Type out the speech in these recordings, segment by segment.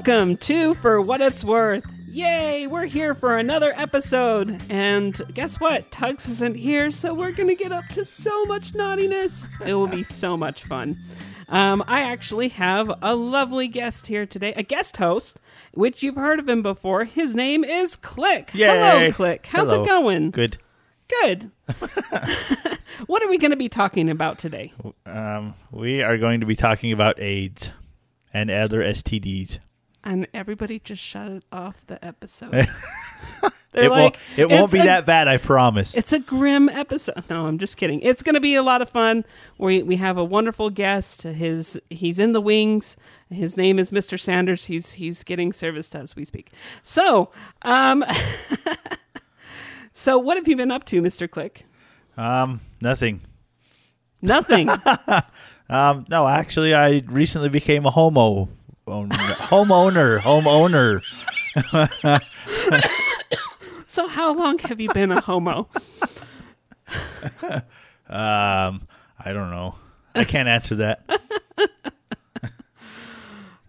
Welcome to For What It's Worth. Yay, we're here for another episode. And guess what? Tugs isn't here, so we're going to get up to so much naughtiness. It will be so much fun. Um, I actually have a lovely guest here today, a guest host, which you've heard of him before. His name is Click. Hello, Click. How's Hello. it going? Good. Good. what are we going to be talking about today? Um, we are going to be talking about AIDS and other STDs. And everybody just shut it off the episode. They're won't, like, it won't be a- that bad, I promise. It's a grim episode. No, I'm just kidding. It's going to be a lot of fun. We we have a wonderful guest. His he's in the wings. His name is Mr. Sanders. He's he's getting serviced as we speak. So, um, so what have you been up to, Mr. Click? Um, nothing. Nothing. Um, no, actually, I recently became a homo. Owner, homeowner, homeowner. so, how long have you been a homo? Um, I don't know. I can't answer that.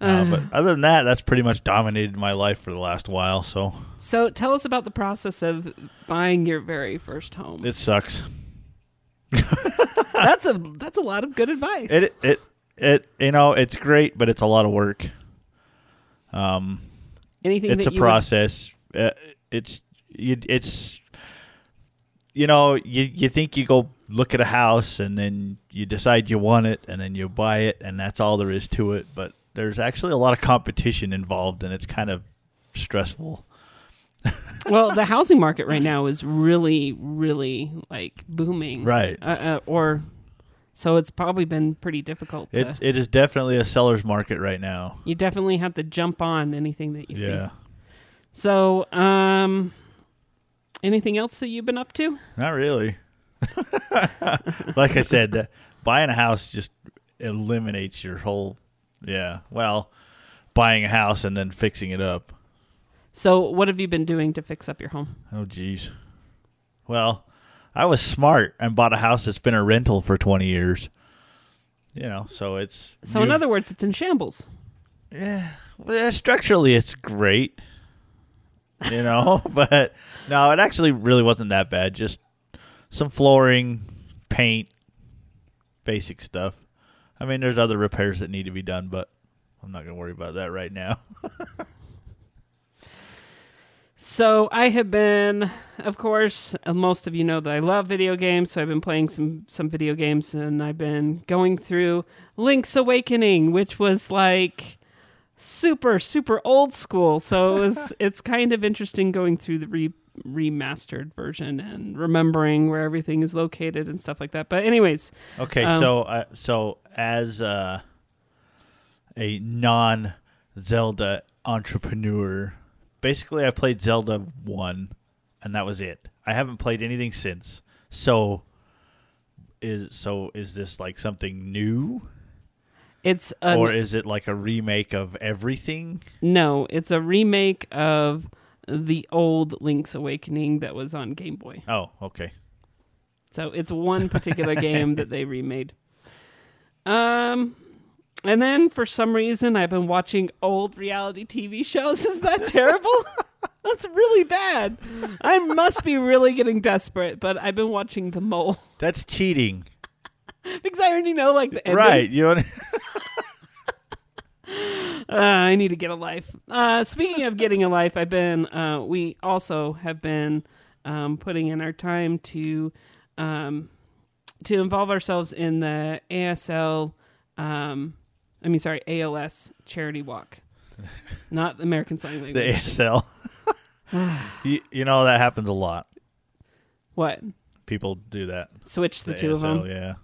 Uh, but other than that, that's pretty much dominated my life for the last while. So So, tell us about the process of buying your very first home. it sucks. That's a that's a lot of good advice. It it it you know it's great, but it's a lot of work. Um, Anything it's that a you would- process. Uh, it's you, it's you know you you think you go look at a house and then you decide you want it and then you buy it and that's all there is to it. But there's actually a lot of competition involved and it's kind of stressful. well, the housing market right now is really, really like booming, Right. Uh, uh, or so it's probably been pretty difficult. To, It's it is definitely a seller's market right now. you definitely have to jump on anything that you yeah. see. So, um, anything else that you've been up to? Not really. like I said, that buying a house just eliminates your whole. Yeah. Well, buying a house and then fixing it up. So, what have you been doing to fix up your home? Oh, geez. Well, I was smart and bought a house that's been a rental for 20 years. You know, so it's. So, in other words, it's in shambles. Yeah, well, yeah, structurally it's great. You know, but no, it actually really wasn't that bad. Just some flooring, paint, basic stuff. I mean, there's other repairs that need to be done, but I'm not going to worry about that right now. So I have been, of course, uh, most of you know that I love video games. So I've been playing some some video games, and I've been going through Link's Awakening, which was like super super old school. So it was it's kind of interesting going through the re- remastered version and remembering where everything is located and stuff like that. But anyways, Okay, Um, so uh, so as uh, a non Zelda entrepreneur, basically I played Zelda one, and that was it. I haven't played anything since. So is so is this like something new, it's a or is it like a remake of everything? no, it's a remake of the old Link's Awakening that was on Game Boy. Oh, okay. So it's one particular game that they remade. Um, and then for some reason I've been watching old reality TV shows. Is that terrible? That's really bad. I must be really getting desperate, but I've been watching The Mole That's cheating, because I already know like the ending. right? You know, Uh, I need to get a life. Uh, speaking of getting a life, I've been. Uh, we also have been um, putting in our time to um, to involve ourselves in the ASL. Um, I mean, sorry, ALS charity walk, not American Sign Language. the ASL. you, you know that happens a lot. what? People do that. Switch the, The two of them. Yeah.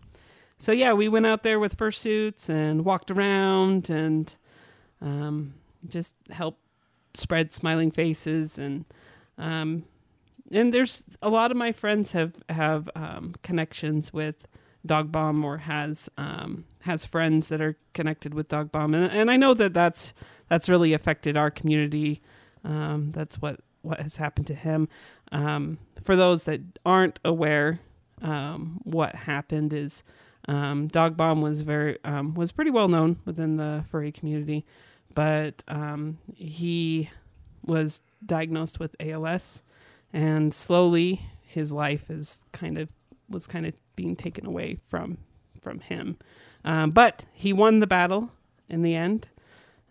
So yeah, we went out there with fursuits and walked around and um, just helped spread smiling faces and um, and there's a lot of my friends have have um, connections with Dog Bomb or has um, has friends that are connected with Dog Bomb and, and I know that that's that's really affected our community. Um, that's what what has happened to him. Um, for those that aren't aware, um, what happened is um, Dog Bomb was very um, was pretty well known within the furry community, but um, he was diagnosed with ALS, and slowly his life is kind of was kind of being taken away from from him. Um, but he won the battle in the end,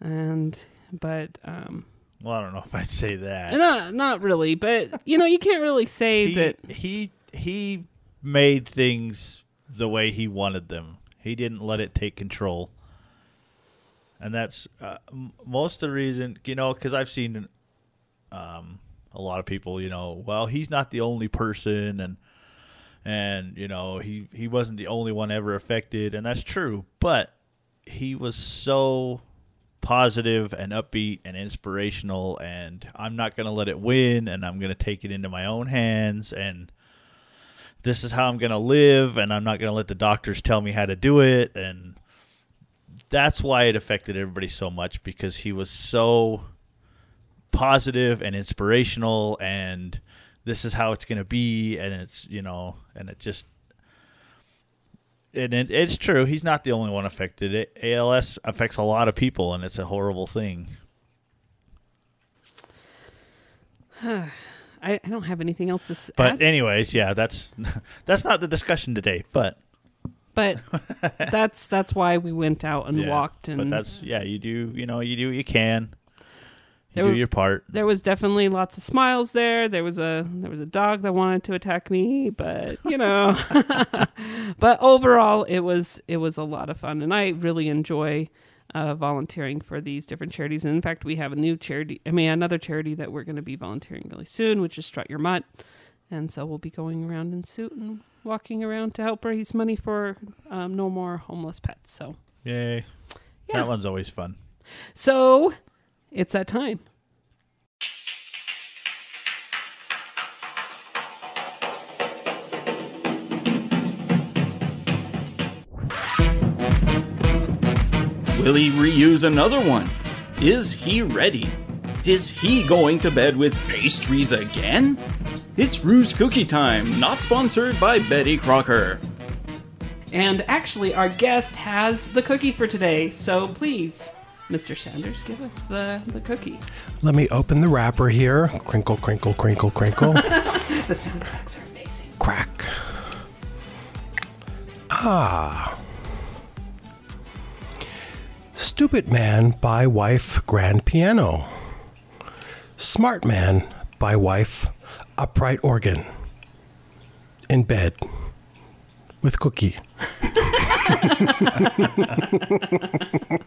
and but um, Well, I don't know if I'd say that. not not really. But you know, you can't really say he, that. he he made things the way he wanted them. He didn't let it take control, and that's uh, m- most of the reason. You know, because I've seen um, a lot of people. You know, well, he's not the only person, and and you know he he wasn't the only one ever affected, and that's true. But he was so positive and upbeat and inspirational and I'm not going to let it win and I'm going to take it into my own hands and this is how I'm going to live and I'm not going to let the doctors tell me how to do it and that's why it affected everybody so much because he was so positive and inspirational and this is how it's going to be and it's you know and it just and it, it's true he's not the only one affected. It als affects a lot of people and it's a horrible thing. I, I don't have anything else to say. but anyways yeah that's that's not the discussion today but but that's that's why we went out and yeah, walked and but that's yeah you do you know you do what you can There do were- your part there was definitely lots of smiles there. There was a there was a dog that wanted to attack me, but you know, but overall it was it was a lot of fun, and I really enjoy uh, volunteering for these different charities. And in fact, we have a new charity. I mean, another charity that we're going to be volunteering really soon, which is Strut Your Mutt, and so we'll be going around in suit and walking around to help raise money for um, no more homeless pets. So yay Yeah. that one's always fun so it's that time. Will he reuse another one? Is he ready? Is he going to bed with pastries again? It's Ruse Cookie Time, not sponsored by Betty Crocker. And actually, our guest has the cookie for today. So please, Mr. Sanders, give us the, the cookie. Let me open the wrapper here. Crinkle, crinkle, crinkle, crinkle. The sound effects are amazing. Crack. Ah. Stupid Man by Wife Grand Piano. Smart Man by Wife Upright Organ. In bed with cookie.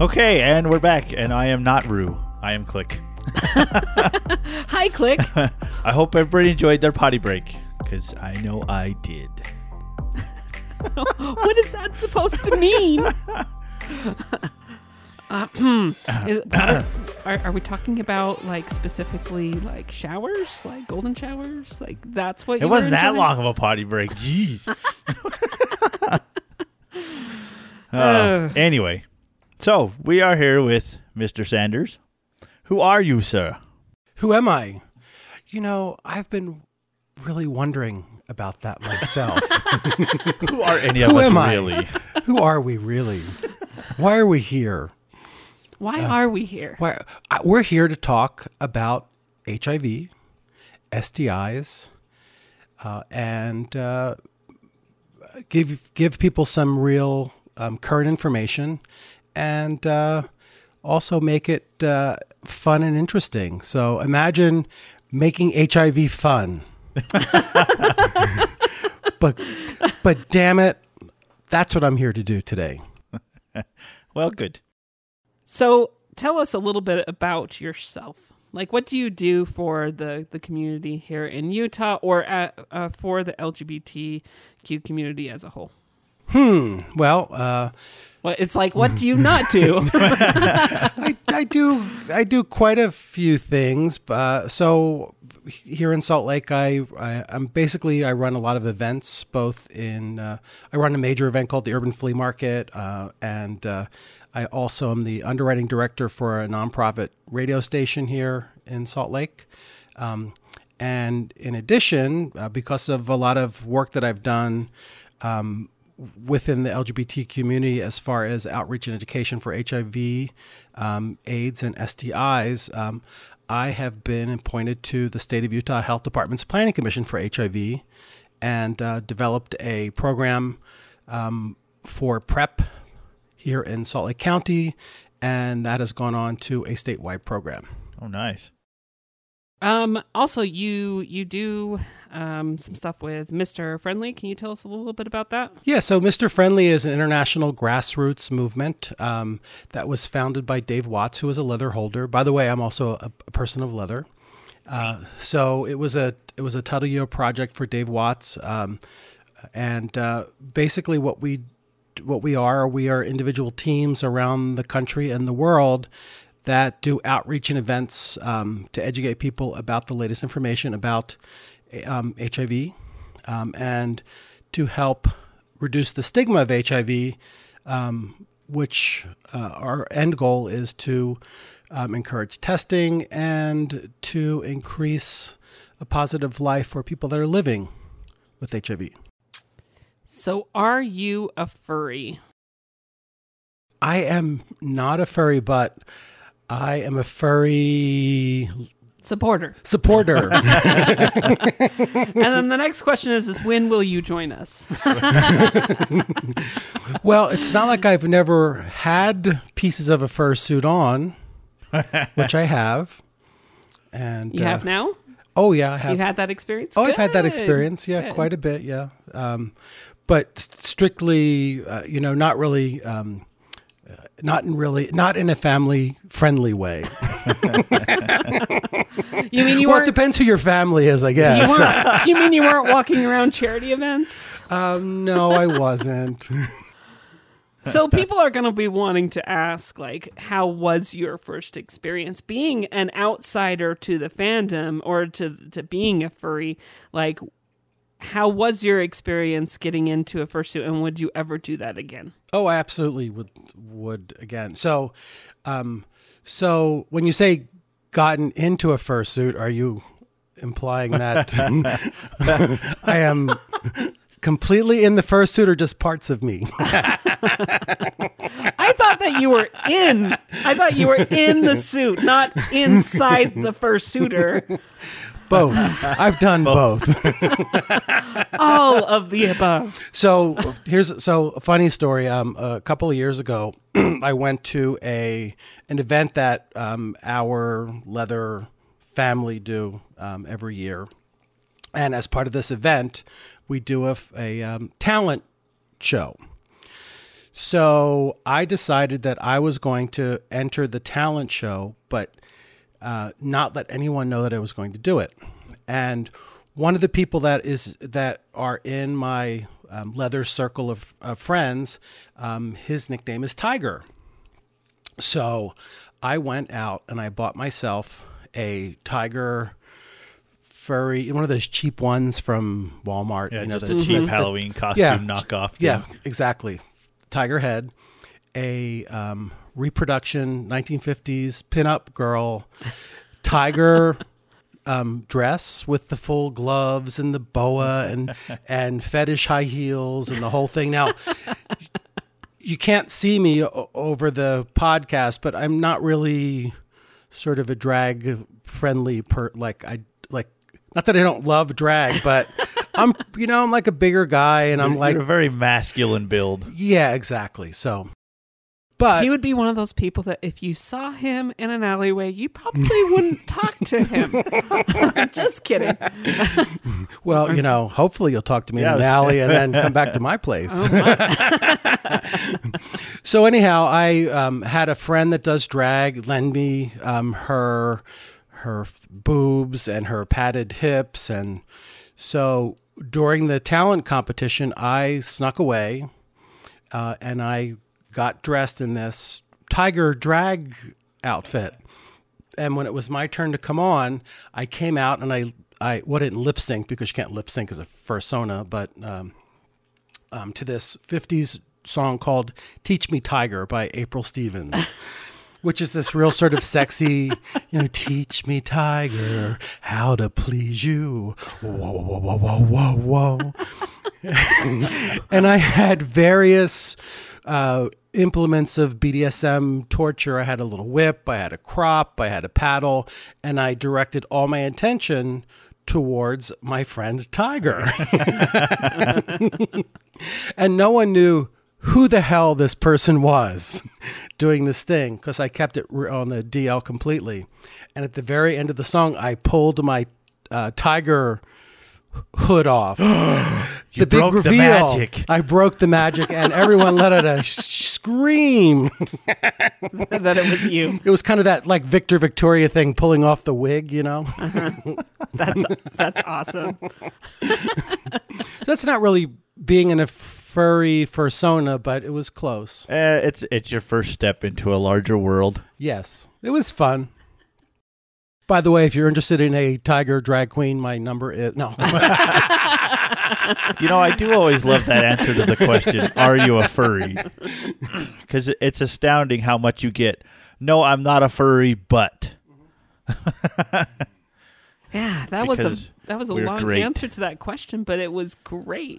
okay and we're back and i am not rue i am click Hi, Click. i hope everybody enjoyed their potty break because i know i did what is that supposed to mean? Uh, hmm. Is- are, are we talking about like specifically like showers, like golden showers? Like that's what It wasn't that long of a potty break. Jeez. Uh, anyway, so we are here with Mr. Sanders. Who are you, sir? Who am I? You know, I've been really wondering about that myself. Who are any of Who us really? Who are we really? Why are we here? Why are we here? Why, I- we're here to talk about HIV, STIs, uh, and uh, give give people some real um, current information, and uh, also make it uh, fun and interesting. So imagine making HIV fun, but but damn it, that's what I'm here to do today. Well, good. So tell us a little bit about yourself. Like, what do you do for the, the community here in Utah or uh uh, for the LGBTQ community as a whole? Hmm. Well, uh, It's like, what do you not do? I, I do I do quite a few things. Uh, so here in Salt Lake, I, I I'm basically I run a lot of events. Both in uh, I run a major event called the Urban Flea Market, uh, and uh, I also am the underwriting director for a nonprofit radio station here in Salt Lake. Um, and in addition, uh, because of a lot of work that I've done um, within the LGBT community as far as outreach and education for HIV, um, AIDS, and STIs, um, I have been appointed to the State of Utah Health Department's Planning Commission for HIV and uh, developed a program um, for PrEP here in Salt Lake County, and that has gone on to a statewide program. Oh, nice. Um, also, you you do um, some stuff with Mr. Friendly. Can you tell us a little bit about that? Yeah, so Mr. Friendly is an international grassroots movement um, that was founded by Dave Watts, who is a leather holder. By the way, I'm also a, a person of leather. Uh, so it was a it was a titleholder project for Dave Watts, um, and uh, basically what we what we are we are individual teams around the country and the world that do outreach and events um, to educate people about the latest information about um, HIV um, and to help reduce the stigma of HIV, um, which uh, our end goal is to um, encourage testing and to increase a positive life for people that are living with HIV. So, are you a furry? I am not a furry, but I am a furry Supporter. supporter. and then the next question is, is when will you join us? well, it's not like I've never had pieces of a fur suit on, which I have. And You uh, have now? Oh yeah, I have. You've had that experience? Oh, I've had that experience. Yeah, Good. quite a bit. Yeah, um, but strictly, uh, you know, not really, um, not in really, not in a family friendly way. You mean you well, it weren't? depends who your family is, I guess. weren't you mean you weren't walking around charity events? um, no, I wasn't. So people are going to be wanting to ask, like, how was your first experience being an outsider to the fandom or to to being a furry? Like, how was your experience getting into a fursuit, and would you ever do that again? Oh, I absolutely would would again. So, um, so when you say gotten into a fursuit, are you implying that I am completely in the fursuit, or just parts of me? I thought that you were in. I thought you were in the suit, not inside the fursuiter. Both. I've done both. All of the above. So here's so a funny story. Um, a couple of years ago, I went to a an event that um, our leather family do um, every year, and as part of this event, we do a um, talent show. So I decided that I was going to enter the talent show, but uh, not let anyone know that I was going to do it. And one of the people that is that are in my um, leather circle of, of friends, um, his nickname is Tiger. So I went out and I bought myself a tiger furry, one of those cheap ones from Walmart. Yeah, you know, just the- a cheap the- Halloween costume yeah, knockoff. yeah, exactly. Tiger head, a um, reproduction 1950s pinup girl, tiger um, dress with the full gloves and the boa and and fetish high heels and the whole thing. Now. You can't see me o- over the podcast, but I'm not really sort of a drag friendly per like I like not that I don't love drag, but I'm you know I'm like a bigger guy and I'm You're- like you're a very masculine build. yeah, exactly. So, but He would be one of those people that if you saw him in an alleyway, you probably wouldn't talk to him. Just kidding. well, you know, hopefully you'll talk to me Yeah, in an alley and then come back to my place. so anyhow, I um, had a friend that does drag lend me um, her her f- boobs and her padded hips, and so during the talent competition, I snuck away uh, and I got dressed in this tiger drag outfit. And when it was my turn to come on, I came out and I I well, didn't lip sync because you can't lip sync as a fursona, but um, um, to this '50s song called "Teach Me Tiger" by April Stevens. Which is this real sort of sexy, you know, teach me, tiger, how to please you. Whoa, whoa, whoa, whoa, whoa, whoa. and I had various uh, implements of BDSM torture. I had a little whip, I had a crop, I had a paddle, and I directed all my attention towards my friend Tiger. and no one knew who the hell this person was doing this thing because I kept it on the DL completely. And at the very end of the song, I pulled my uh, Tiger hood off. You broke the magic. I broke the magic, and everyone let out a sh- scream. that it was you. It was kind of that like Victor Victoria thing, pulling off the wig, you know. That's that's awesome. That's not really being in a furry fursona, but it was close. Uh, it's it's your first step into a larger world. Yes, it was fun. By the way, if you're interested in a tiger drag queen, my number is no. You know, I do always love that answer to the question, "Are you a furry?" Because it's astounding how much you get. No, I'm not a furry, but Yeah, that was a that was a long great. answer to that question, but it was great.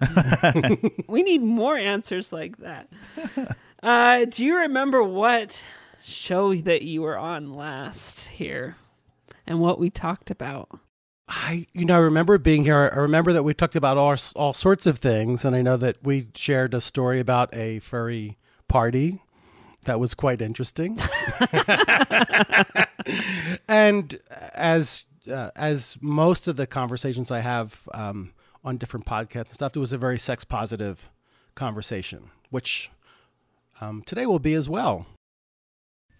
we need more answers like that. Uh, do you remember what show that you were on last here, and what we talked about? I, you know, I remember being here. I remember that we talked about all all sorts of things, and I know that we shared a story about a furry party that was quite interesting. and as uh, as most of the conversations I have um, on different podcasts and stuff, it was a very sex positive conversation, which um, today will be as well.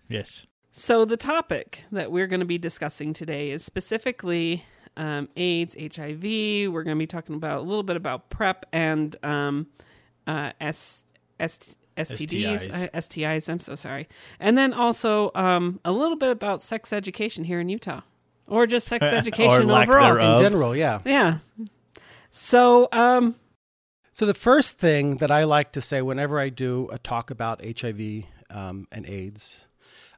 yes, So the topic that we're going to be discussing today is specifically um, AIDS, HIV. We're going to be talking about a little bit about PrEP and um, uh, S, S, STDs, STIs. uh, STIs. I'm so sorry, and then also um, a little bit about sex education here in Utah, or just sex education overall. thereof. In general, yeah. Yeah. So, um, So the first thing that I like to say whenever I do a talk about HIV um, and AIDS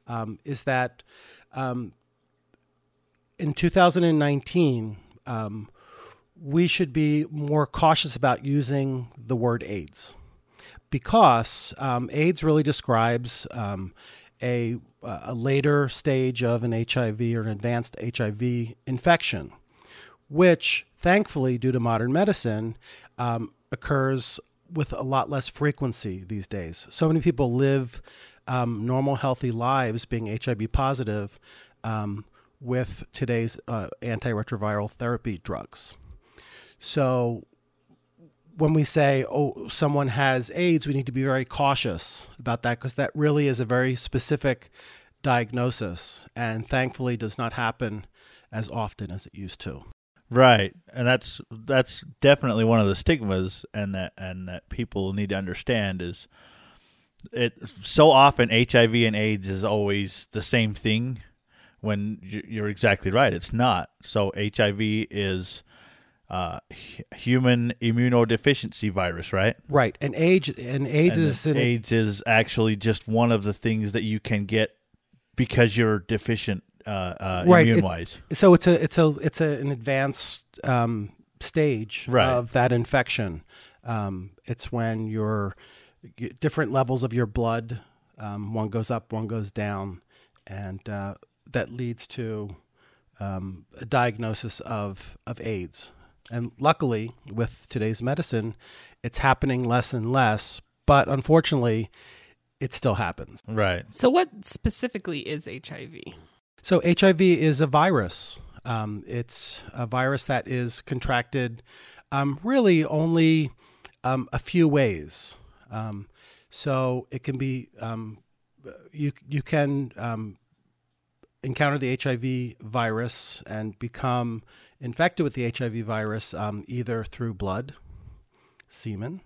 um, is that um, in 2019 um, we should be more cautious about using the word AIDS because um, AIDS really describes um, a, a later stage of an HIV or an advanced HIV infection which thankfully, due to modern medicine, um, occurs with a lot less frequency these days. So many people live um, normal, healthy lives being HIV positive um, with today's uh, antiretroviral therapy drugs. So when we say, oh, someone has AIDS, we need to be very cautious about that because that really is a very specific diagnosis and thankfully does not happen as often as it used to. right, and that's that's definitely one of the stigmas, and that and that people need to understand is it so often HIV and AIDS is always the same thing. When you- you're exactly right, it's not. So HIV is uh, human immunodeficiency virus, right? Right, and age and AIDS And is an, AIDS is actually just one of the things that you can get because you're deficient uh, uh, Right, immune wise. so it's a it's a it's a, an advanced um, stage Right. of that infection. Um, it's when your y- different levels of your blood, um, one goes up, one goes down, and uh, that leads to um, a diagnosis of of AIDS. And luckily, with today's medicine, it's happening less and less. But unfortunately, it still happens. Right. so what specifically is HIV? So HIV is a virus. Um, it's a virus that is contracted um, really only um, a few ways. Um, so it can be um, you you can um, encounter the HIV virus and become infected with the HIV virus um, either through blood, semen,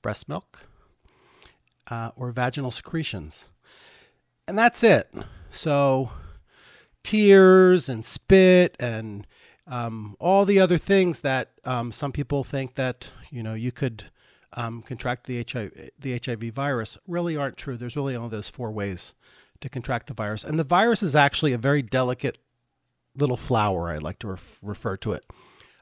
breast milk, uh, or vaginal secretions. And that's it. So, tears and spit and um, all the other things that um, some people think that you know you could um, contract the HIV the HIV virus really aren't true. There's really only those four ways to contract the virus, and the virus is actually a very delicate little flower. I like to ref- refer to it.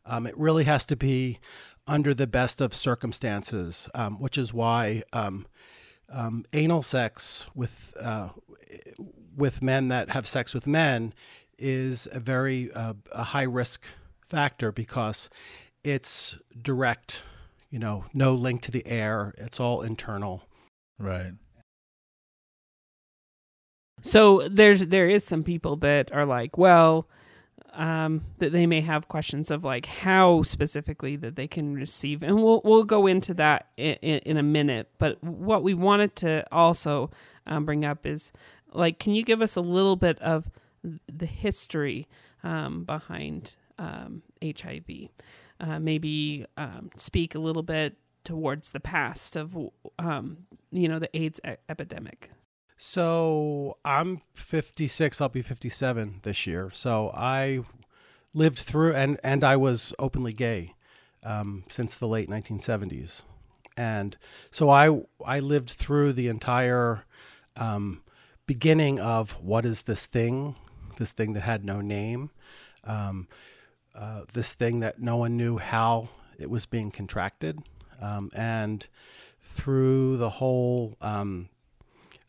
Um, it really has to be under the best of circumstances, um, which is why um, um, anal sex with uh, with men that have sex with men is a very uh, a high risk factor because it's direct, you know, no link to the air. It's all internal. Right. So there's there is some people that are like, well, um, that they may have questions of like how specifically that they can receive, and we'll we'll go into that in, in a minute. But what we wanted to also um, bring up is like, can you give us a little bit of the history um, behind um, HIV? Uh, maybe um, speak a little bit towards the past of um, you know the AIDS e- epidemic. So I'm 56. I'll be 57 this year. So I lived through, and and I was openly gay um, since the late 1970s, and so I I lived through the entire um, beginning of what is this thing, this thing that had no name, um, uh, this thing that no one knew how it was being contracted, um, and through the whole um,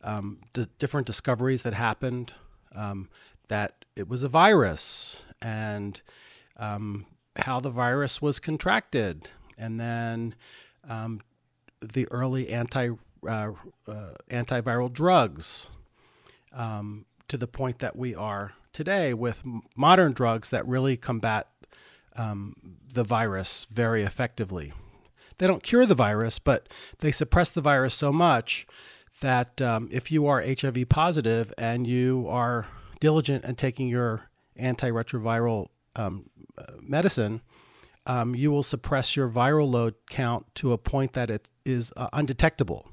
um, d- different discoveries that happened um, that it was a virus and um, how the virus was contracted, and then the early anti uh, uh, antiviral drugs um, to the point that we are today with m- modern drugs that really combat um, the virus very effectively. They don't cure the virus, but they suppress the virus so much that um, if you are HIV positive and you are diligent in taking your antiretroviral um, uh, medicine, um, you will suppress your viral load count to a point that it is uh, undetectable.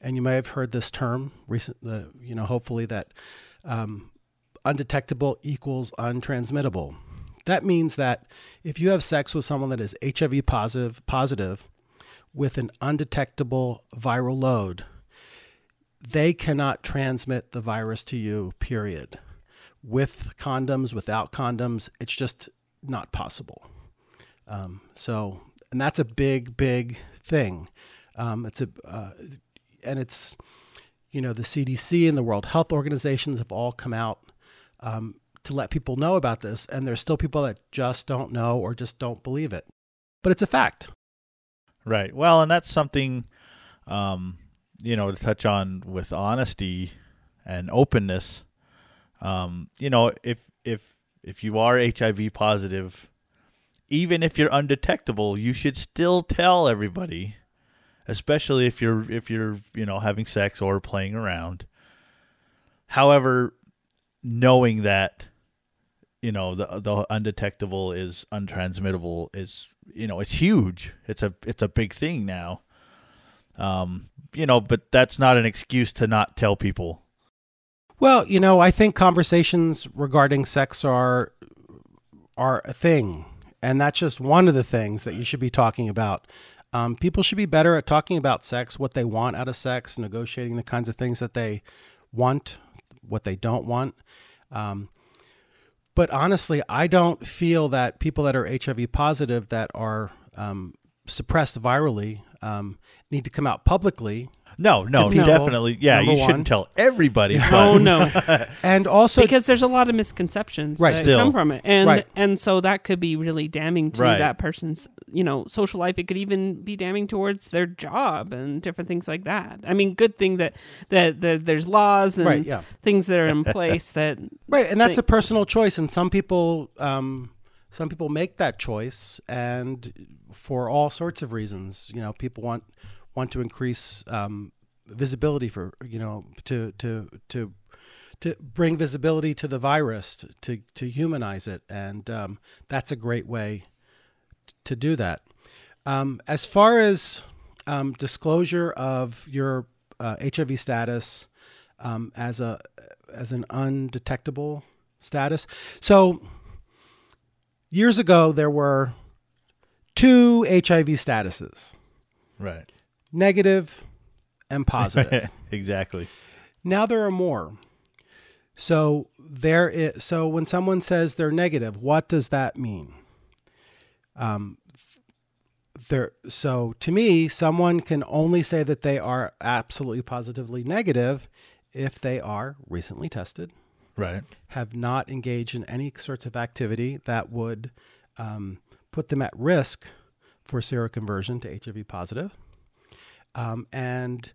And you may have heard this term recent, uh, you know, hopefully that um, undetectable equals untransmittable. That means that if you have sex with someone that is HIV positive, positive with an undetectable viral load, they cannot transmit the virus to you, period. With condoms, without condoms, it's just not possible. Um, so, and that's a big, big thing. Um, it's a, uh, and it's, you know, the CDC and the World Health Organizations have all come out um, to let people know about this, and there's still people that just don't know or just don't believe it. But it's a fact. Right. Well, and that's something, um, you know, to touch on with honesty and openness. Um, you know, if if if you are HIV positive, even if you're undetectable, you should still tell everybody, especially if you're if you're you know having sex or playing around. However, knowing that you know the the undetectable is untransmittable is you know it's huge. It's a it's a big thing now. Um, you know, but that's not an excuse to not tell people. Well, you know, I think conversations regarding sex are are a thing, and that's just one of the things that you should be talking about. Um, people should be better at talking about sex, what they want out of sex, negotiating the kinds of things that they want, what they don't want. Um, but honestly, I don't feel that people that are HIV positive that are um, suppressed virally um, need to come out publicly. No, no, Typical, definitely. Yeah, number you shouldn't tell everybody. Oh but- no, And also, because there's a lot of misconceptions Right. that Still. come from it, and Right. and so that could be really damning to Right. that person's you know social life. It could even be damning towards their job and different things like that. I mean, good thing that that, that there's laws and Right, yeah. things that are in place that Right, and that's thing. a personal choice, and some people, um, some people make that choice, and for all sorts of reasons. You know, people want want to increase um, visibility for you know to to to to bring visibility to the virus to to humanize it, and um, that's a great way to do that. Um, as far as um, disclosure of your uh, HIV status um, as a as an undetectable status. So years ago, there were two HIV statuses: Right. Negative and positive. exactly. Now there are more. So there is, so when someone says they're negative, what does that mean? Um, there. So to me, someone can only say that they are absolutely positively negative if they are recently tested, Right. have not engaged in any sorts of activity that would um, put them at risk for seroconversion to HIV positive, um, and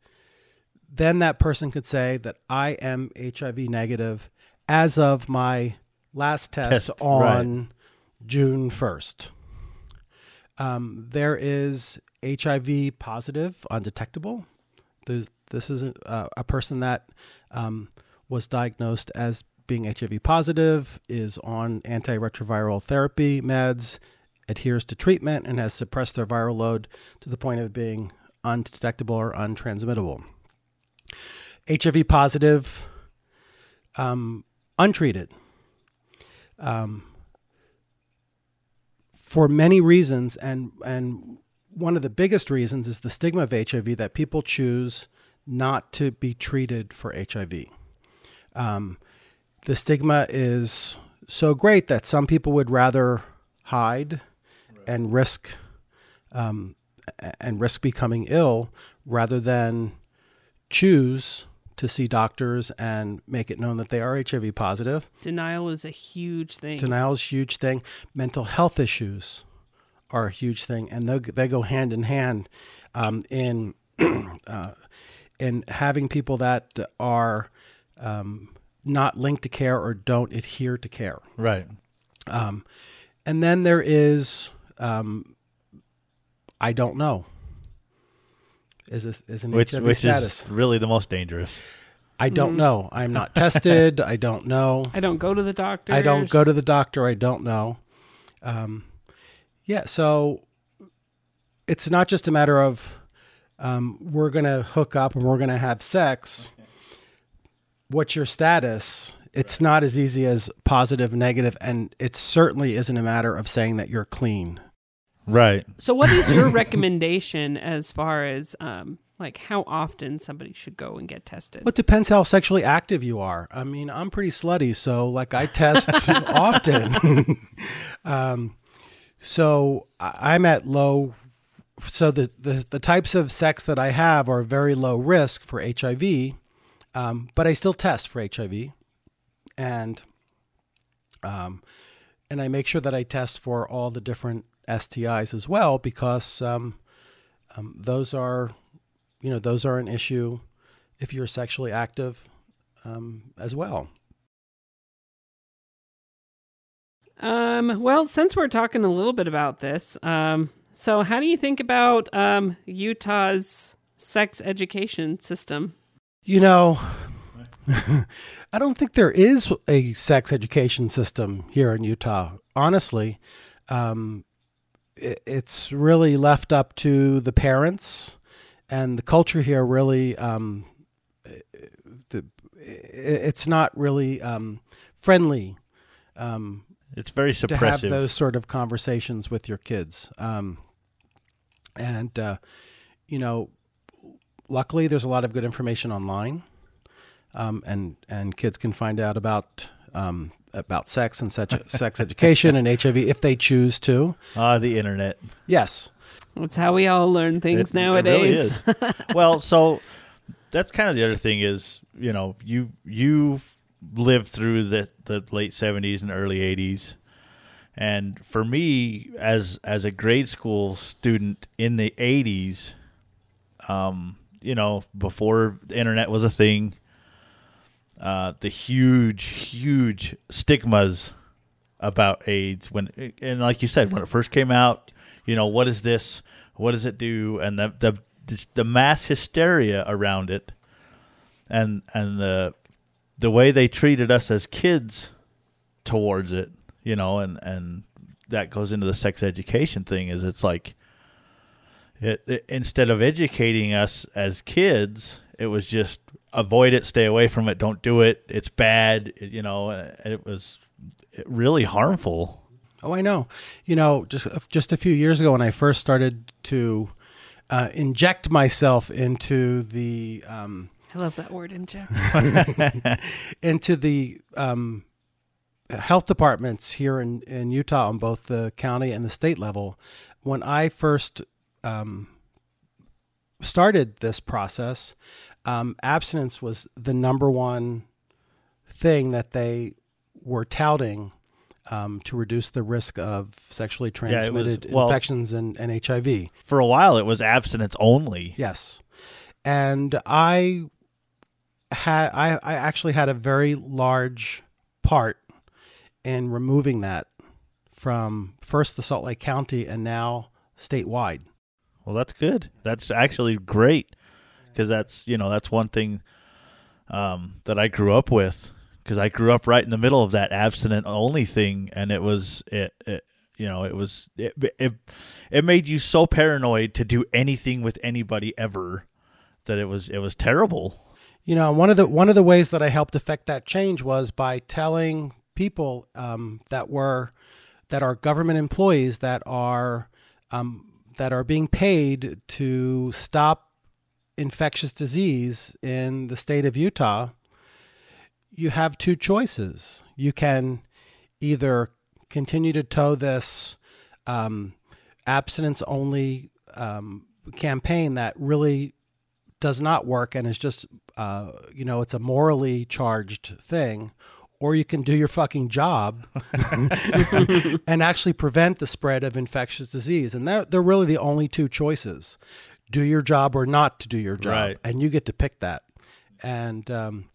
then that person could say that I am HIV negative as of my last test, Test, on June 1st. Um, there is HIV positive, undetectable. There's, this is a, a person that um, was diagnosed as being HIV positive, is on antiretroviral therapy meds, adheres to treatment, and has suppressed their viral load to the point of being undetectable or untransmittable. HIV positive, um, untreated. Um, for many reasons, and and one of the biggest reasons is the stigma of HIV that people choose not to be treated for HIV. Um, the stigma is so great that some people would rather hide and risk um, and risk becoming ill rather than choose to see doctors and make it known that they are HIV positive. Denial is a huge thing. Denial is a huge thing. Mental health issues are a huge thing, and they they go hand in hand um, in uh, in having people that are um, not linked to care or don't adhere to care. Right. Um, and then there is um, I don't know. Is this is an Which HIV which status? is really the most dangerous. I don't know. I'm not tested. I don't know. I don't go to the doctor. I don't go to the doctor. I don't know. Um, yeah, so it's not just a matter of um, we're going to hook up and we're going to have sex. What's your status? It's not as easy as positive, negative, and it certainly isn't a matter of saying that you're clean. Right. So, what is your recommendation as far as um, like how often somebody should go and get tested? Well, it depends how sexually active you are. I mean, I'm pretty slutty, so like I test often. um, so I- I'm at low. So the, the the types of sex that I have are very low risk for HIV, um, but I still test for HIV, and um, and I make sure that I test for all the different STIs as well because um, um, those are you know those are an issue if you're sexually active um, as well. Um, well, since we're talking a little bit about this, um, so how do you think about um, Utah's sex education system? You know, I don't think there is a sex education system here in Utah. Honestly, um, it's really left up to the parents, and the culture here really. Um, the, it's not really um, friendly um, It's very suppressive to have those sort of conversations with your kids. Um, and uh, you know, luckily there's a lot of good information online, um, and and kids can find out about um, about sex and such sex education and HIV if they choose to. Ah, the internet. Yes, That's how we all learn things It- it really nowadays. is. well, so that's kind of the other thing is, you know, you you lived through the the late seventies and early eighties, and for me as as a grade school student in the eighties, um, you know, before the internet was a thing, uh, the huge huge stigmas about AIDS when and like you said when it first came out, you know, what is this? What does it do? And the the the mass hysteria around it and and the the way they treated us as kids towards it, you know, and and that goes into the sex education thing is it's like it, it- instead of educating us as kids it was just avoid it, stay away from it, don't do it. It's bad, you know. It was really harmful. Oh, I know. You know, just just a few years ago when I first started to uh, inject myself into the um, I love that word inject. into the um, health departments here in, in Utah on both the county and the state level. When I first um, started this process, um, abstinence was the number one thing that they were touting um, to reduce the risk of sexually Yeah, was- transmitted well- infections and, and HIV. For a while, it was abstinence only. Yes, and I had I, I actually had a very large part in removing that from first the Salt Lake County and now statewide. Well, that's good. That's actually great because that's you know that's one thing um, that I grew up with because I grew up right in the middle of that abstinent only thing, and it was it, it you know it was it, it it made you so paranoid to do anything with anybody ever that it was it was terrible. You know, one of the one of the ways that I helped affect that change was by telling people um, that were that are government employees that are um, that are being paid to stop infectious disease in the state of Utah. You have two choices. You can either continue to tow this um, abstinence only um, campaign that really does not work and is just uh, you know it's a morally charged thing or you can do your fucking job and actually prevent the spread of infectious disease. And they're, they're really the only two choices do your job or not to do your job. Right. and you get to pick that. And um,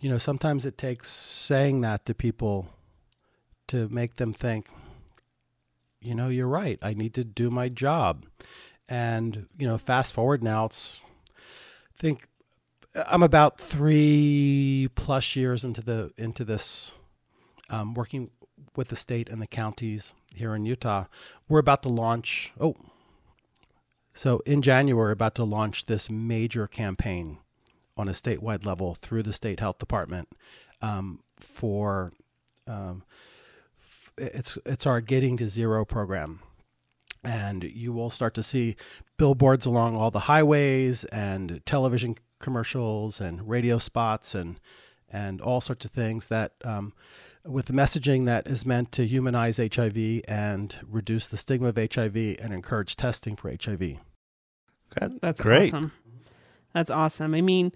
you know sometimes it takes saying that to people to make them think you know you're right. I need to do my job. And you know fast forward now it's I think I'm about three plus years into the into this, um, working with the state and the counties here in Utah. We're about to launch. Oh, so in January, about to launch this major campaign on a statewide level through the state health department um, for um, f- it's it's our getting to zero program and you will start to see billboards along all the highways and television commercials and radio spots and and all sorts of things that um, with messaging that is meant to humanize HIV and reduce the stigma of HIV and encourage testing for HIV. That's Great. awesome. That's awesome. I mean,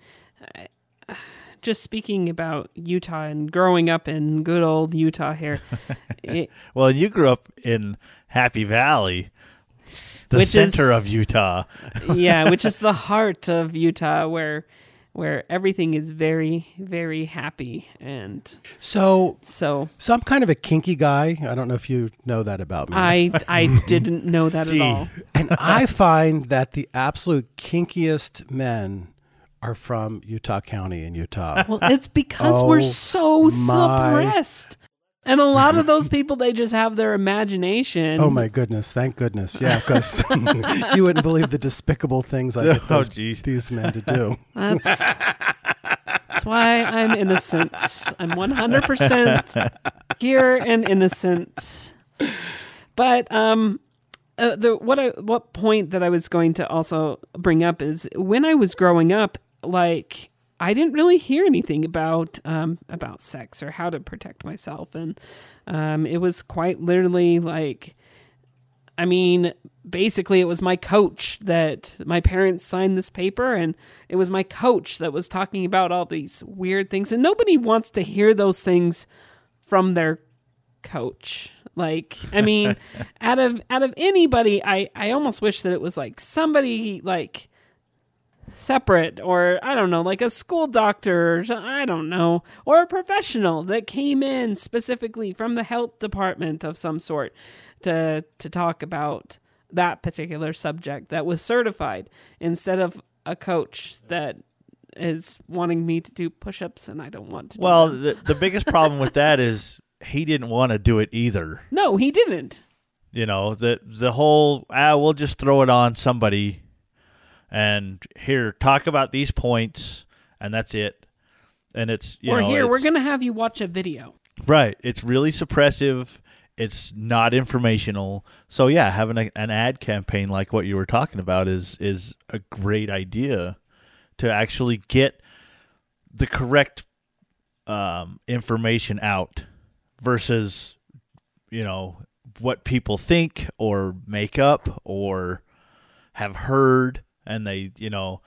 uh, just speaking about Utah and growing up in good old Utah here, it, Well, you grew up in Happy Valley, the Which center is- of Utah. yeah, which is the heart of Utah, where where everything is very very happy, and So, so so I'm kind of a kinky guy. I don't know if you know that about me. I I didn't know that at all. and I find that the absolute kinkiest men are from Utah County in Utah. Well, it's because Oh, we're so my- suppressed. And a lot of those people, they just have their imagination. Oh my goodness! Thank goodness. Yeah, because you wouldn't believe the despicable things I get Oh, those, geez. these men to do. That's that's why I'm innocent. I'm 100% pure and innocent. But um, uh, the what I what point that I was going to also bring up is when I was growing up, like I didn't really hear anything about um, about sex or how to protect myself, and um, it was quite literally like. I mean, basically, it was my coach that my parents signed this paper, and it was my coach that was talking about all these weird things. And nobody wants to hear those things from their coach. Like, I mean, out of out of anybody, I I almost wish that it was like somebody like separate or I don't know, like a school doctor or I don't know, or a professional that came in specifically from the health department of some sort to to talk about that particular subject that was certified instead of a coach that is wanting me to do push-ups and I don't want to Well, the, the biggest problem with that is he didn't want to do it either. no, he didn't. You know, the the whole ah, we'll just throw it on somebody. And here talk about these points, and that's it. And it's you or know here, we're going to have you watch a video. Right. It's really suppressive. It's not informational. So yeah, having a, an ad campaign like what you were talking about is is a great idea to actually get the correct um, information out versus you know what people think or make up or have heard and they you know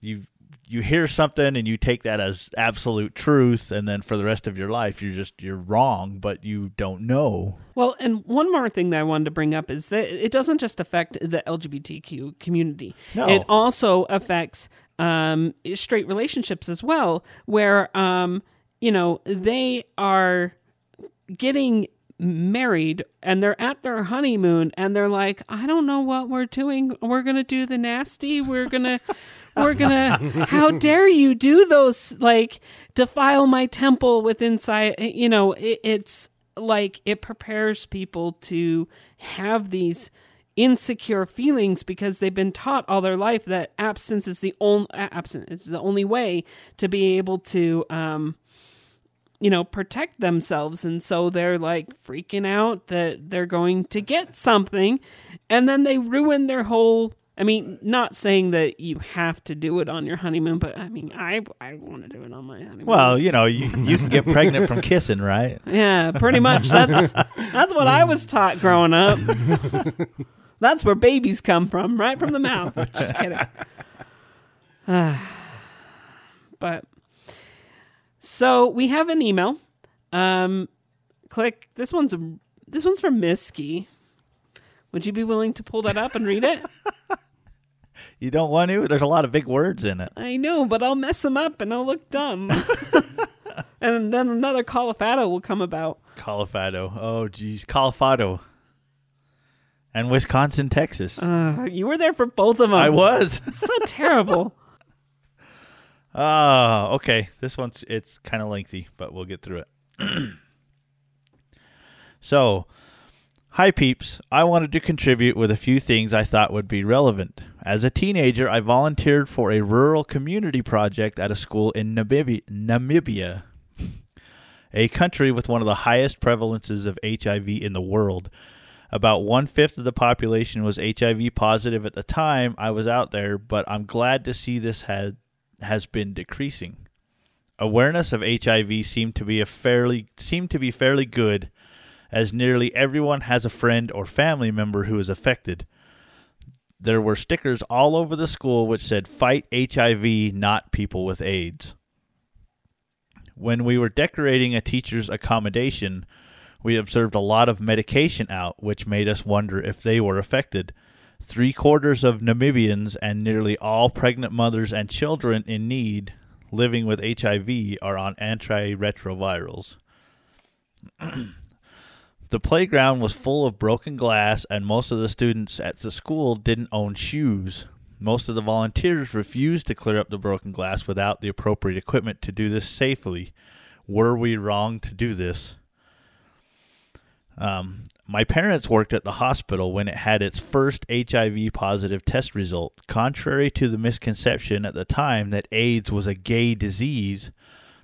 you you hear something and you take that as absolute truth and then for the rest of your life you're just you're wrong but you don't know Well, and one more thing that I wanted to bring up is that it doesn't just affect the LGBTQ community. No. It also affects um, straight relationships as well, where um, you know they are getting married and they're at their honeymoon and they're like, I don't know what we're doing. We're gonna do the nasty. We're gonna. We're gonna. How dare you do those? Like defile my temple with inside. You know, it, it's like it prepares people to have these insecure feelings because they've been taught all their life that absence is the only absent is the only way to be able to um you know protect themselves and so they're like freaking out that they're going to get something and then they ruin their whole I mean, not saying that you have to do it on your honeymoon, but I mean, I I want to do it on my honeymoon. well you know you, you can get pregnant from kissing right Yeah, pretty much. That's that's what I was taught growing up. That's where babies come from, right from the mouth. Just kidding. but so we have an email. Um, click this one's this one's from Misky. Would you be willing to pull that up and read it? you don't want to there's a lot of big words in it I know, but I'll mess them up and I'll look dumb. and then another Colifado will come about. colorado oh geez colorado and wisconsin texas Uh, you were there for both of them. i was so terrible. Oh, okay. This one's it's kind of lengthy, but we'll get through it. so, hi peeps. I wanted to contribute with a few things I thought would be relevant. As a teenager, I volunteered for a rural community project at a school in Namibia, Namibia, a country with one of the highest prevalences of HIV in the world. About one fifth of the population was HIV positive at the time I was out there, but I'm glad to see this had has been decreasing. Awareness of HIV seemed to be a fairly seemed to be fairly good, as nearly everyone has a friend or family member who is affected. There were stickers all over the school which said "Fight HIV, not people with AIDS." When we were decorating a teacher's accommodation, we observed a lot of medication out, which made us wonder if they were affected. Three quarters of Namibians and nearly all pregnant mothers and children in need living with HIV are on antiretrovirals. the playground was full of broken glass, and most of the students at the school didn't own shoes. Most of the volunteers refused to clear up the broken glass without the appropriate equipment to do this safely. Were we wrong to do this? Um, my parents worked at the hospital when it had its first HIV positive test result. Contrary to the misconception at the time that AIDS was a gay disease,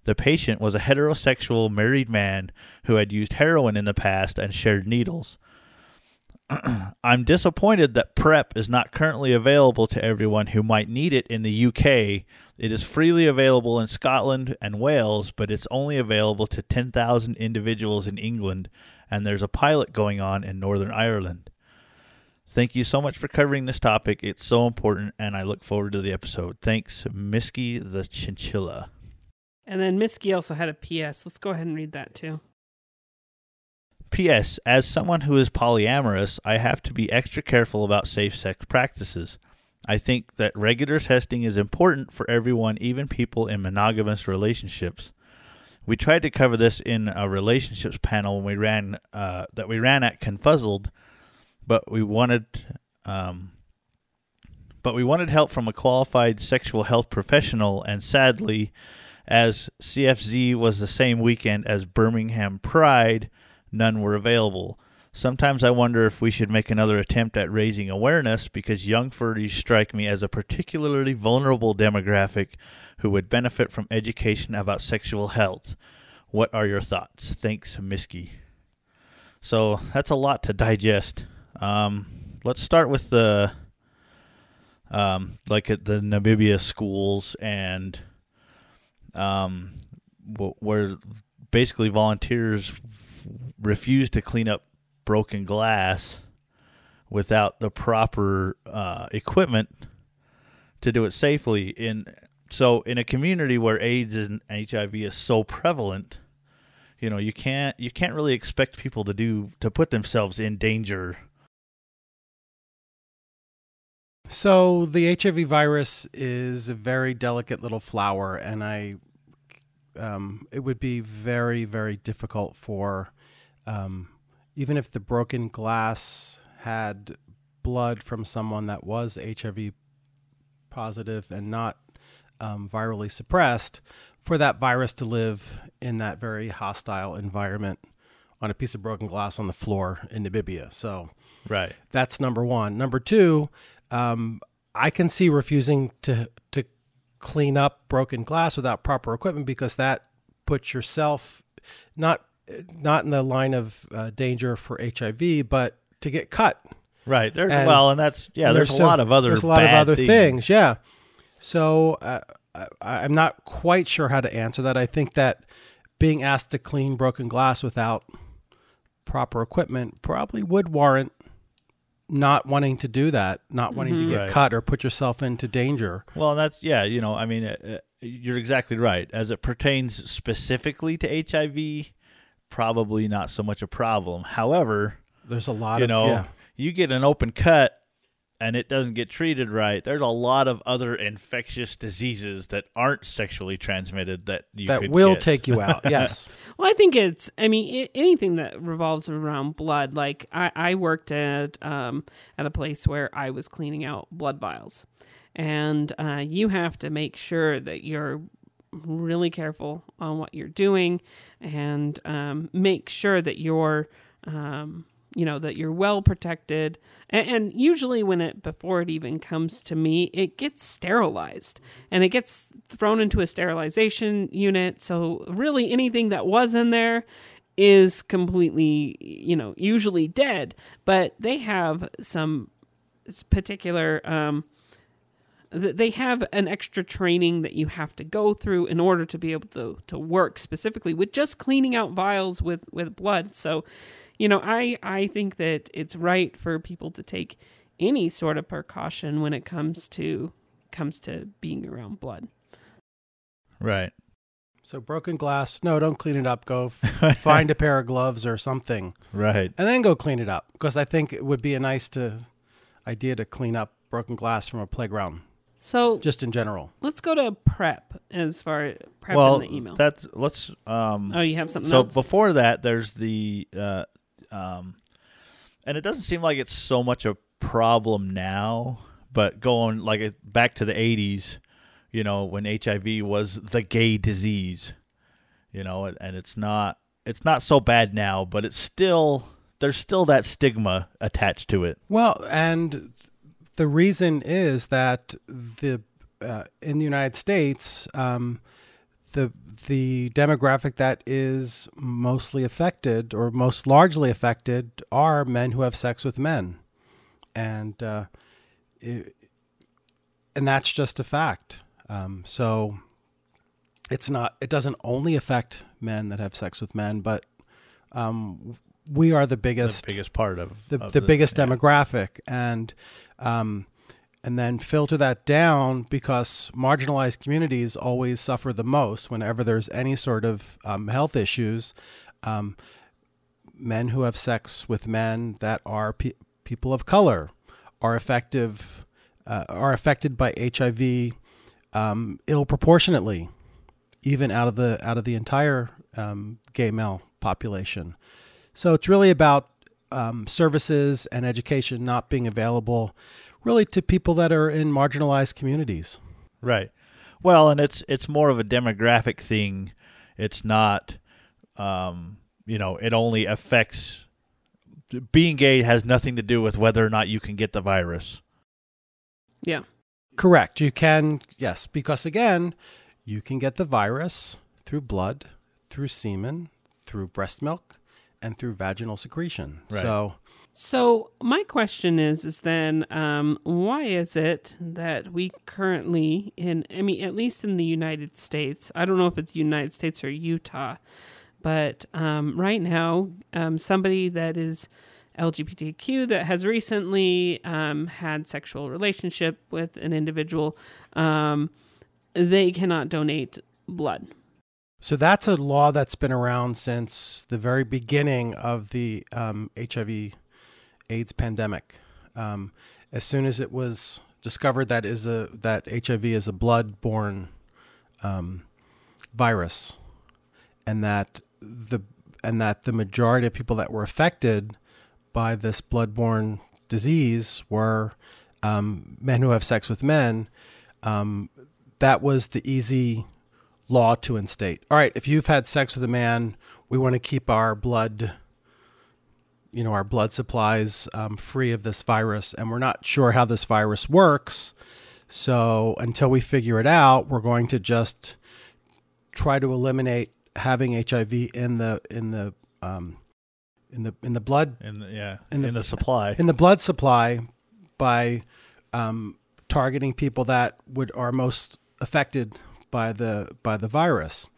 the patient was a heterosexual married man who had used heroin in the past and shared needles. I'm disappointed that PrEP is not currently available to everyone who might need it in the UK. It is freely available in Scotland and Wales, but it's only available to 10,000 individuals in England, and there's a pilot going on in Northern Ireland. Thank you so much for covering this topic. It's so important, and I look forward to the episode. Thanks, Misky the Chinchilla. And then Misky also had a PS. Let's go ahead and read that too. P.S. As someone who is polyamorous, I have to be extra careful about safe sex practices. I think that regular testing is important for everyone, even people in monogamous relationships. We tried to cover this in a relationships panel when we ran uh, that we ran at Confuzzled, but we wanted um, but we wanted help from a qualified sexual health professional, and sadly, as CFZ was the same weekend as Birmingham Pride, none were available. Sometimes I wonder if we should make another attempt at raising awareness because young furries strike me as a particularly vulnerable demographic who would benefit from education about sexual health. What are your thoughts? Thanks, Miski. So that's a lot to digest. Um, let's start with the um, like at the Namibia schools and um, where basically volunteers refuse to clean up broken glass without the proper uh, equipment to do it safely. In so in a community where AIDS and HIV is so prevalent, you know you can't you can't really expect people to do to put themselves in danger. So the HIV virus is a very delicate little flower, and I, um, it would be very very difficult for, um, even if the broken glass had blood from someone that was HIV positive and not um, virally suppressed, for that virus to live in that very hostile environment on a piece of broken glass on the floor in Namibia. So Right. that's number one. Number two, um, I can see refusing to to clean up broken glass without proper equipment because that puts yourself not not in the line of uh, danger for HIV, but to get cut. Right. There's And- well, and that's yeah. And There's, a so- lot of other there's a lot of other things. things. Yeah. So uh, I, I'm not quite sure how to answer that. I think that being asked to clean broken glass without proper equipment probably would warrant not wanting to do that, not wanting to get Right. cut or put yourself into danger. Well, that's yeah. You know, I mean, uh, uh, you're exactly right. As it pertains specifically to HIV, probably not so much a problem. However, There's a lot you of know, yeah. you get an open cut and it doesn't get treated right. There's a lot of other infectious diseases that aren't sexually transmitted that you that could will get. take you out. Yes. Well, I think it's. I mean, I anything that revolves around blood. Like I, I worked at um, at a place where I was cleaning out blood vials, and uh, you have to make sure that you're really careful on what you're doing, and um, make sure that you're. Um, you know that you're well protected. And, and usually when it before it even comes to me it gets sterilized and it gets thrown into a sterilization unit. So really anything that was in there is completely you know usually dead but they have some particular um they have an extra training that you have to go through in order to be able to to work specifically with just cleaning out vials with with blood. So you know i i think that it's right for people to take any sort of precaution when it comes to comes to being around blood right. So broken glass, no, don't clean it up. Go f- find a pair of gloves or something, Right. and then go clean it up. Because I think it would be a nice to idea to clean up broken glass from a playground, so just in general. let's go to prep as far as prep well, in the email that's let's um oh you have something so else before that there's the uh um and it doesn't seem like it's so much a problem now but going like back to the 80s you know when hiv was the gay disease you know and- it's not it's not so bad now but it's still there's still that stigma attached to it. Well, and the reason is that the uh, in the United States, um, the the demographic that is mostly affected or most largely affected are men who have sex with men, and uh, it, and that's just a fact. Um, so it's not. It doesn't only affect men that have sex with men, but um, we are the biggest the biggest part of the, of the biggest yeah. demographic and um, and then filter that down because marginalized communities always suffer the most whenever there's any sort of um, health issues. Um, men who have sex with men that are pe- people of color are effective uh, are affected by HIV um, ill proportionately even out of the out of the entire um, gay male population. So it's really about um, services and education not being available really to people that are in marginalized communities. Right. Well, and it's it's more of a demographic thing. It's not, um, you know, it only affects being gay has nothing to do with whether or not you can get the virus. Yeah. Correct. You can, yes, because again, you can get the virus through blood, through semen, through breast milk, and through vaginal secretion. Right. So, So my question is, is then um, why is it that we currently in, I mean, at least in the United States, I don't know if it's United States or Utah, but um, right now, um, somebody that is LGBTQ that has recently um, had sexual relationship with an individual, um, they cannot donate blood. so that's a law that's been around since the very beginning of the um, HIV AIDS pandemic. Um, as soon as it was discovered that is a that HIV is a blood-borne um, virus, and that the and that the majority of people that were affected by this blood-borne disease were um, men who have sex with men. Um, that was the easy law to instate. All right, if you've had sex with a man, we want to keep our blood, you know, our blood supplies um, free of this virus, and we're not sure how this virus works. So until we figure it out, we're going to just try to eliminate having HIV in the in the um, in the in the blood In the, yeah, In in the- the, supply. in the blood supply by um, targeting people that would are most affected by the by the virus.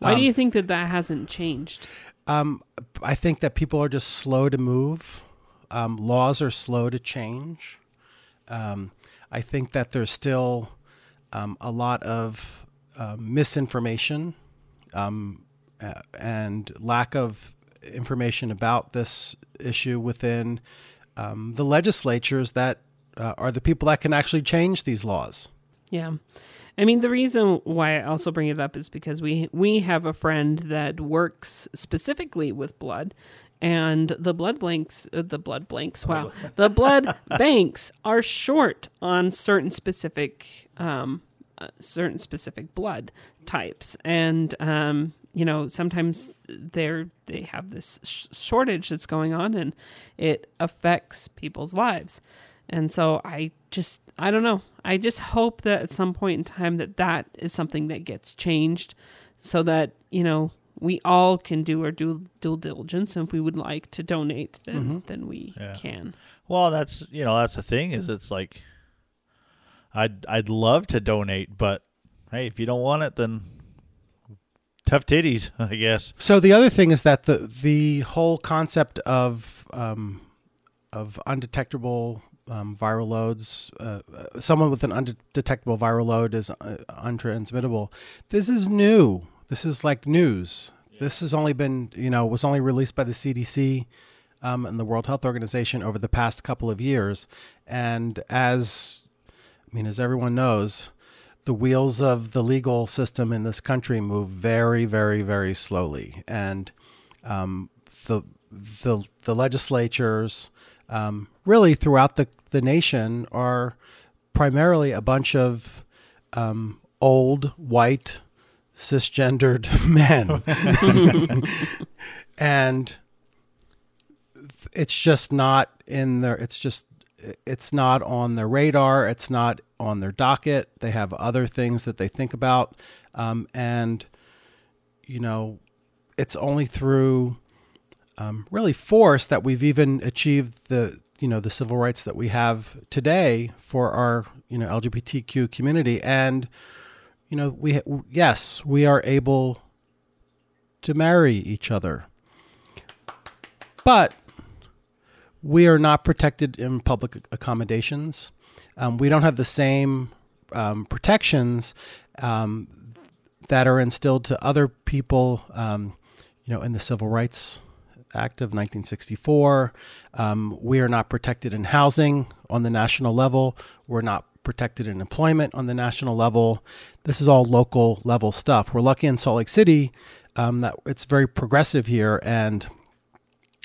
Why Um, do you think that that hasn't changed? Um, I think that people are just slow to move. Um, laws are slow to change. Um, I think that there's still um, a lot of uh, misinformation um, and lack of information about this issue within the legislatures that uh, are the people that can actually change these laws. Yeah. I mean, the reason why I also bring it up is because we we have a friend that works specifically with blood, and the blood blanks, uh, the blood blanks, wow, the blood banks are short on certain specific, um, uh, certain specific blood types, and um, you know sometimes they're they have this sh- shortage that's going on, and it affects people's lives. And so I just I don't know. I just hope that at some point in time that that is something that gets changed so that, you know, we all can do our due, due diligence and if we would like to donate then then we Yeah. can. Well, that's you know that's the thing is it's like I'd I'd love to donate, but hey, if you don't want it, then tough titties, I guess. So the other thing is that the the whole concept of um, of undetectable um, viral loads, uh, uh, someone with an undetectable viral load is uh, untransmittable. This is new. This is like news. This has only been, you know, was only released by the CDC um, and the World Health Organization over the past couple of years. And as, I mean, as everyone knows, the wheels of the legal system in this country move very, very, very slowly, and um, the the the legislatures um, really throughout the the nation are primarily a bunch of um, old white cisgendered men, and it's just not in their. It's just it's not on their radar. It's not on their docket. They have other things that they think about, um, and you know, it's only through um, really force that we've even achieved the you know the civil rights that we have today for our you know LGBTQ community, and you know we yes we are able to marry each other, but we are not protected in public accommodations. Um, we don't have the same um, protections um, that are instilled to other people, um, you know, in the Civil Rights Act of 1964. Um, we are not protected in housing on the national level. We're not protected in employment on the national level. This is all local level stuff. We're lucky in Salt Lake City um, that it's very progressive here, and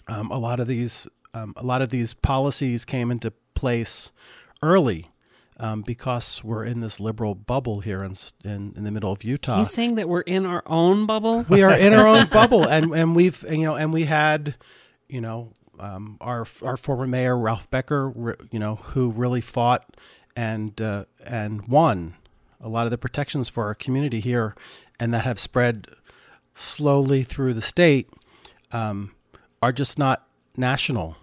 um, a lot of these um, a lot of these policies came into place early um, because we're in this liberal bubble here in, in in the middle of Utah. you saying that we're in our own bubble? we are in our own bubble, and and we've and, you know and we had, you know, um, our our former mayor Ralph Becker, you know, who really fought and uh, and won a lot of the protections for our community here, and that have spread slowly through the state, um, are just not national.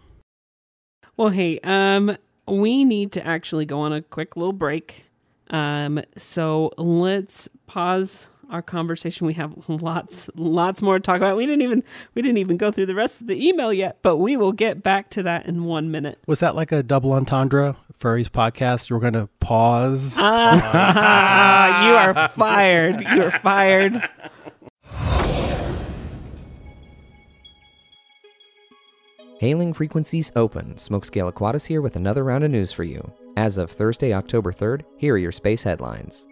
Well, hey, um, we need to actually go on a quick little break. Um, so let's pause our conversation. We have lots, lots more to talk about. We didn't even we didn't even go through the rest of the email yet, but we will get back to that in one minute. Was that like a double entendre? Furry's podcast. We're going to pause. Ah, you are fired. You are fired. Hailing frequencies open. Smokescale Aquatis here with another round of news for you. As of Thursday, October 3rd, here are your space headlines.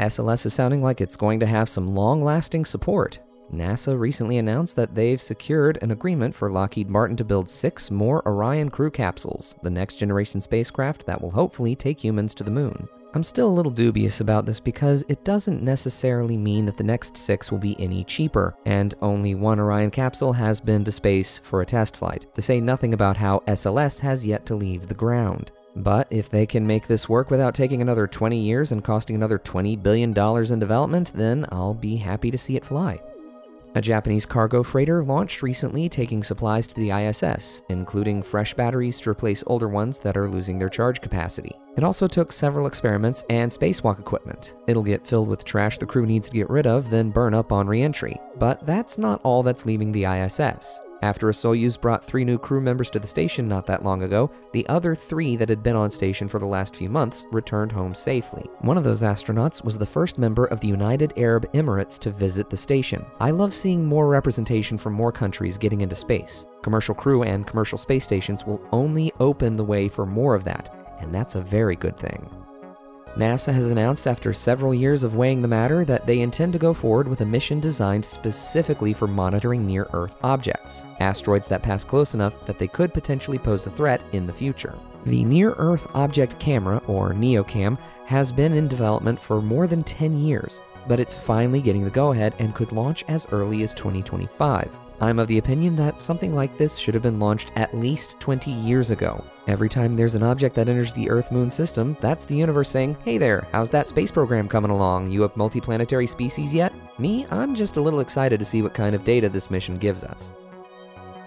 SLS is sounding like it's going to have some long lasting support. NASA recently announced that they've secured an agreement for Lockheed Martin to build six more Orion crew capsules, the next generation spacecraft that will hopefully take humans to the moon. I'm still a little dubious about this because it doesn't necessarily mean that the next six will be any cheaper, and only one Orion capsule has been to space for a test flight, to say nothing about how SLS has yet to leave the ground. But if they can make this work without taking another 20 years and costing another $20 billion in development, then I'll be happy to see it fly. A Japanese cargo freighter launched recently taking supplies to the ISS, including fresh batteries to replace older ones that are losing their charge capacity. It also took several experiments and spacewalk equipment. It'll get filled with trash the crew needs to get rid of, then burn up on reentry. But that's not all that's leaving the ISS. After a Soyuz brought three new crew members to the station not that long ago, the other three that had been on station for the last few months returned home safely. One of those astronauts was the first member of the United Arab Emirates to visit the station. I love seeing more representation from more countries getting into space. Commercial crew and commercial space stations will only open the way for more of that, and that's a very good thing. NASA has announced after several years of weighing the matter that they intend to go forward with a mission designed specifically for monitoring near Earth objects, asteroids that pass close enough that they could potentially pose a threat in the future. The Near Earth Object Camera, or NEOCAM, has been in development for more than 10 years, but it's finally getting the go ahead and could launch as early as 2025. I'm of the opinion that something like this should have been launched at least 20 years ago. Every time there's an object that enters the Earth Moon system, that's the universe saying, Hey there, how's that space program coming along? You up multiplanetary species yet? Me, I'm just a little excited to see what kind of data this mission gives us.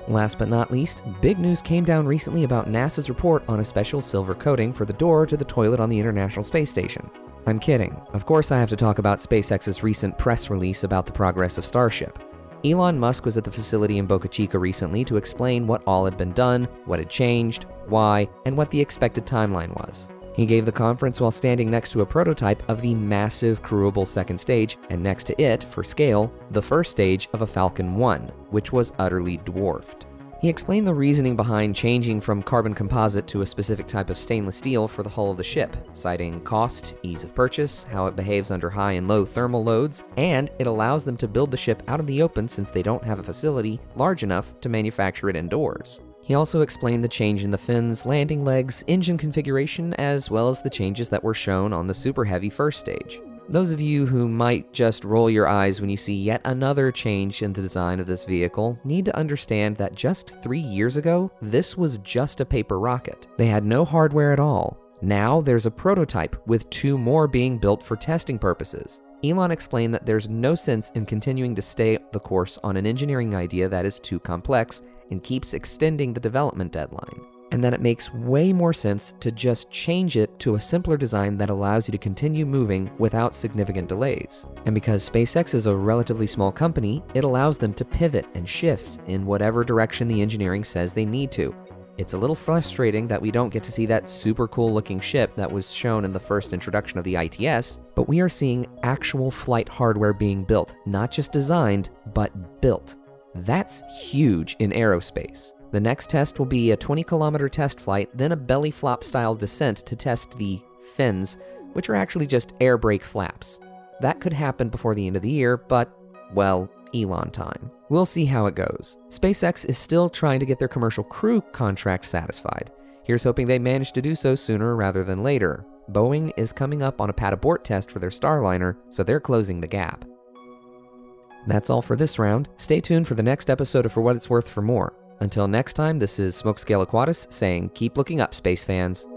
Last but not least, big news came down recently about NASA's report on a special silver coating for the door to the toilet on the International Space Station. I'm kidding. Of course, I have to talk about SpaceX's recent press release about the progress of Starship. Elon Musk was at the facility in Boca Chica recently to explain what all had been done, what had changed, why, and what the expected timeline was. He gave the conference while standing next to a prototype of the massive crewable second stage, and next to it, for scale, the first stage of a Falcon 1, which was utterly dwarfed. He explained the reasoning behind changing from carbon composite to a specific type of stainless steel for the hull of the ship, citing cost, ease of purchase, how it behaves under high and low thermal loads, and it allows them to build the ship out in the open since they don't have a facility large enough to manufacture it indoors. He also explained the change in the fins, landing legs, engine configuration, as well as the changes that were shown on the Super Heavy first stage. Those of you who might just roll your eyes when you see yet another change in the design of this vehicle need to understand that just three years ago, this was just a paper rocket. They had no hardware at all. Now there's a prototype with two more being built for testing purposes. Elon explained that there's no sense in continuing to stay the course on an engineering idea that is too complex and keeps extending the development deadline and that it makes way more sense to just change it to a simpler design that allows you to continue moving without significant delays. And because SpaceX is a relatively small company, it allows them to pivot and shift in whatever direction the engineering says they need to. It's a little frustrating that we don't get to see that super cool looking ship that was shown in the first introduction of the ITS, but we are seeing actual flight hardware being built, not just designed, but built. That's huge in aerospace. The next test will be a 20 kilometer test flight, then a belly flop style descent to test the fins, which are actually just air brake flaps. That could happen before the end of the year, but, well, Elon time. We'll see how it goes. SpaceX is still trying to get their commercial crew contract satisfied. Here's hoping they manage to do so sooner rather than later. Boeing is coming up on a pad abort test for their Starliner, so they're closing the gap. That's all for this round. Stay tuned for the next episode of For What It's Worth for more. Until next time, this is Smokescale Aquatus saying keep looking up, space fans.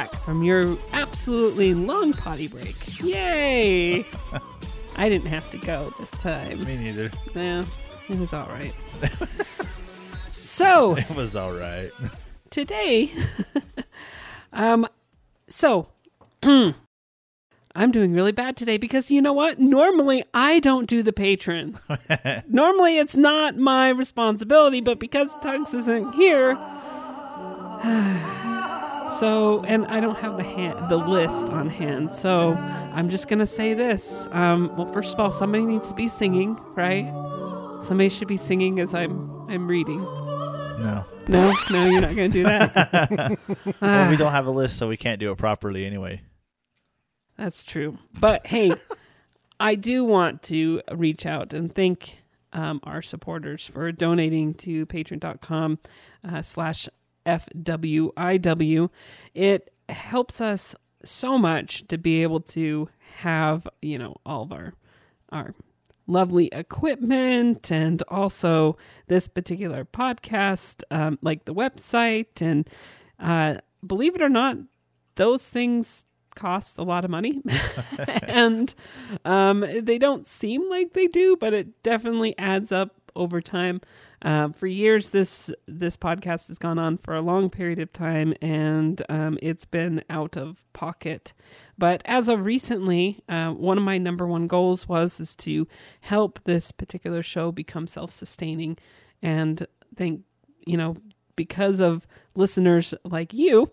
Back from your absolutely long potty break. Yay! I didn't have to go this time. Me neither. Yeah, it was all right. so It was all right. today, um, so I'm doing really bad today because you know what? Normally I don't do the patron. Normally it's not my responsibility, but because Tugs isn't here, so and I don't have the hand, the list on hand, so I'm just gonna say this. Um, well, first of all, somebody needs to be singing, right? Somebody should be singing as I'm I'm reading. No. No, no, you're not gonna do that. well, we don't have a list, so we can't do it properly anyway. That's true. But hey, I do want to reach out and thank um, our supporters for donating to patreon.com uh, slash FWIW. It helps us so much to be able to have, you know, all of our, our lovely equipment and also this particular podcast, um, like the website. And uh, believe it or not, those things cost a lot of money and um, they don't seem like they do but it definitely adds up over time. Uh, for years this this podcast has gone on for a long period of time and um, it's been out of pocket. But as of recently uh, one of my number one goals was is to help this particular show become self-sustaining. And think you know because of listeners like you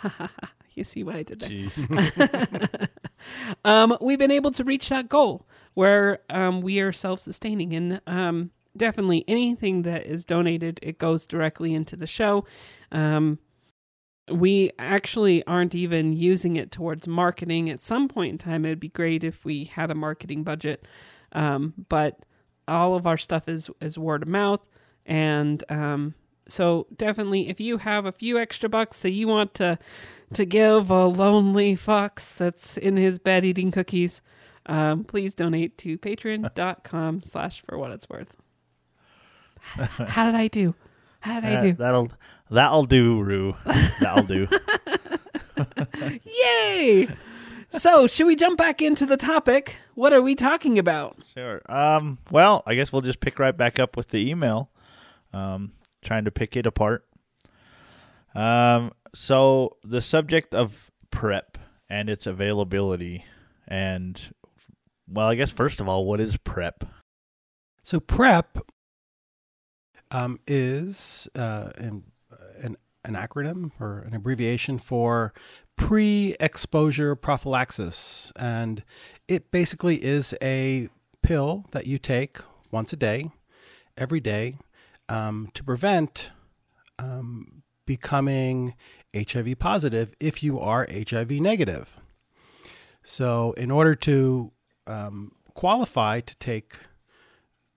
you see what i did there? Um, we've been able to reach that goal where um, we are self-sustaining. And um, definitely anything that is donated it goes directly into the show. Um, we actually aren't even using it towards marketing. At some point in time it'd be great if we had a marketing budget. Um, but all of our stuff is is word of mouth. And um, so definitely if you have a few extra bucks that you want to to give a lonely fox that's in his bed eating cookies um, please donate to patreon.com slash for what it's worth how did i do how did i do that'll that'll do, Rue. That'll do. yay so should we jump back into the topic what are we talking about Sure. Um. Well, I guess we'll just pick right back up with the email. Um, trying to pick it apart. Um. So the subject of prep and its availability, and well, I guess first of all, what is prep? So PrEP um, is uh, an, an, an acronym or an abbreviation for pre-exposure prophylaxis, and it basically is a pill that you take once a day, every day, um, to prevent um, becoming HIV positive if you are HIV negative. So, in order to um, qualify to take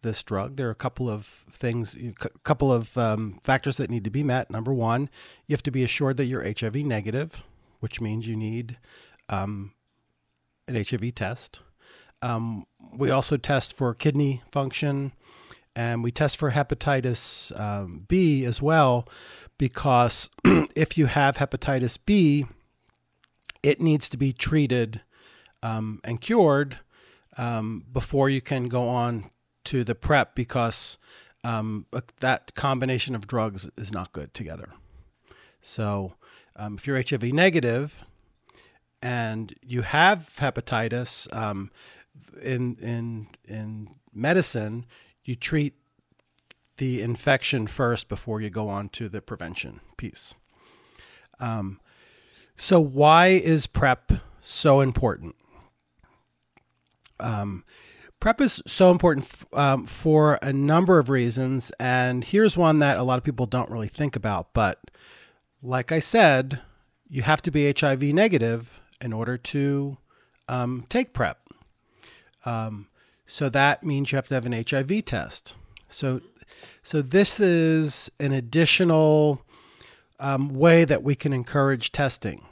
this drug, there are a couple of things, a couple of um, factors that need to be met. Number one, you have to be assured that you're HIV negative, which means you need um, an HIV test. Um, we also test for kidney function, and we test for hepatitis um, B as well, because if you have hepatitis B, it needs to be treated um, and cured um, before you can go on to the prep because um, that combination of drugs is not good together. So Um, if you're HIV negative and you have hepatitis, um, in in in medicine, you treat the infection first before you go on to the prevention piece. Um, so, why is PrEP so important? PrEP is so important f- um, for a number of reasons, and here's one that a lot of people don't really think about. But, like I said, you have to be HIV negative in order to um, take PrEP. Um, so that means you have to have an HIV test. So, so this is an additional um, way that we can encourage testing.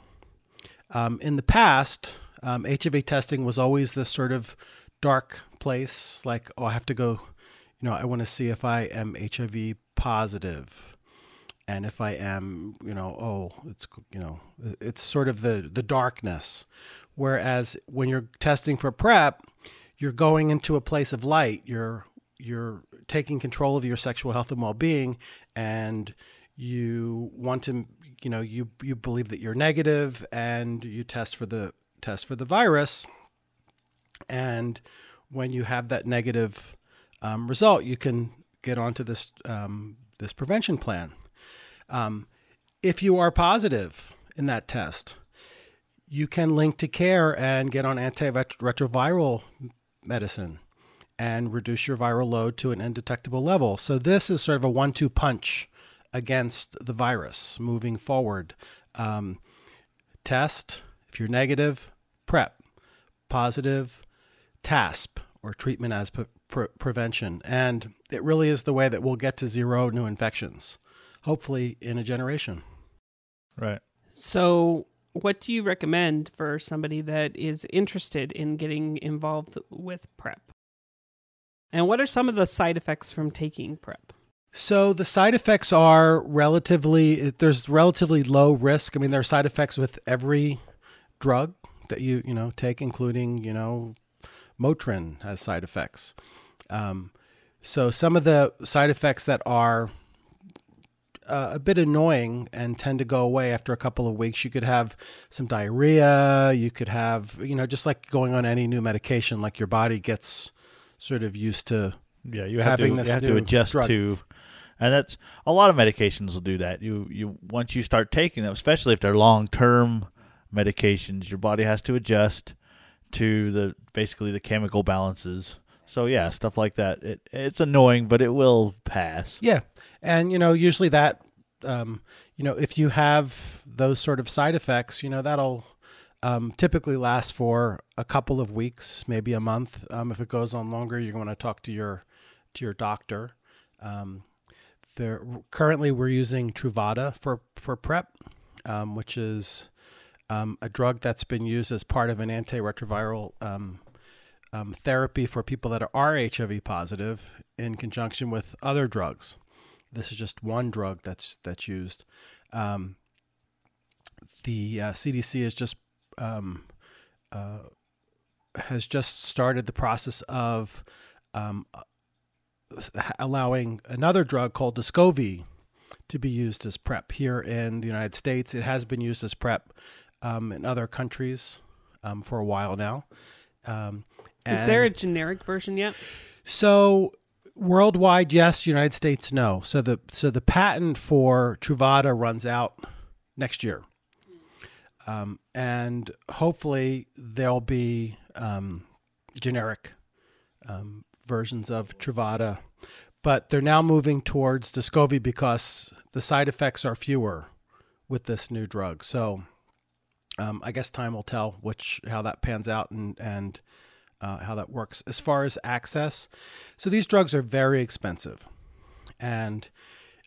Um, in the past, um, HIV testing was always this sort of dark place, like, oh, I have to go, you know, I want to see if I am HIV positive. And if I am, you know, oh, it's, you know, it's sort of the, the darkness. Whereas when you're testing for PrEP, you're going into a place of light. You're, you're taking control of your sexual health and well-being and you want to you know you you believe that you're negative and you test for the test for the virus and when you have that negative um, result you can get onto this um, this prevention plan um, if you are positive in that test you can link to care and get on antiretroviral medicine and reduce your viral load to an undetectable level. So this is sort of a one-two punch against the virus moving forward. Um, test if you're negative, PrEP, positive, TASP or treatment as pre- pre- prevention, and it really is the way that we'll get to zero new infections, hopefully in a generation. Right. So, what do you recommend for somebody that is interested in getting involved with PrEP? And what are some of the side effects from taking PrEP? So the side effects are relatively there's relatively low risk. I mean, there are side effects with every drug that you you know take, including you know Motrin has side effects. Um, so some of the side effects that are uh, a bit annoying and tend to go away after a couple of weeks. You could have some diarrhea. You could have you know just like going on any new medication, like your body gets sort of used to Yeah, you have Having to this you have to adjust drug. to, and that's a lot of medications will do that. You you once you start taking them, especially if they're long term medications, your body has to adjust to the basically the chemical balances. So yeah, stuff like that. It it's annoying, but it will pass. Yeah, and you know, usually that, um, you know, if you have those sort of side effects, you know, that'll um, typically last for a couple of weeks, maybe a month. Um, if it goes on longer, you're going to talk to your to your doctor. Um, there currently we're using Truvada for for PrEP, um, which is um, a drug that's been used as part of an antiretroviral um, um, therapy for people that are HIV positive in conjunction with other drugs. This is just one drug that's that's used. Um, the uh, CDC is just um, uh, has just started the process of um, allowing another drug called Descovy to be used as PrEP here in the United States. It has been used as PrEP um, in other countries um, for a while now. Um, Is there a generic version yet? so worldwide, yes. United States, no. So the so the patent for Truvada runs out next year, um, and hopefully there'll be um, generic um, versions of Truvada. But they're now moving towards Descovy because the side effects are fewer with this new drug. So um, I guess time will tell which how that pans out and and uh, how that works. As far as access, so these drugs are very expensive, and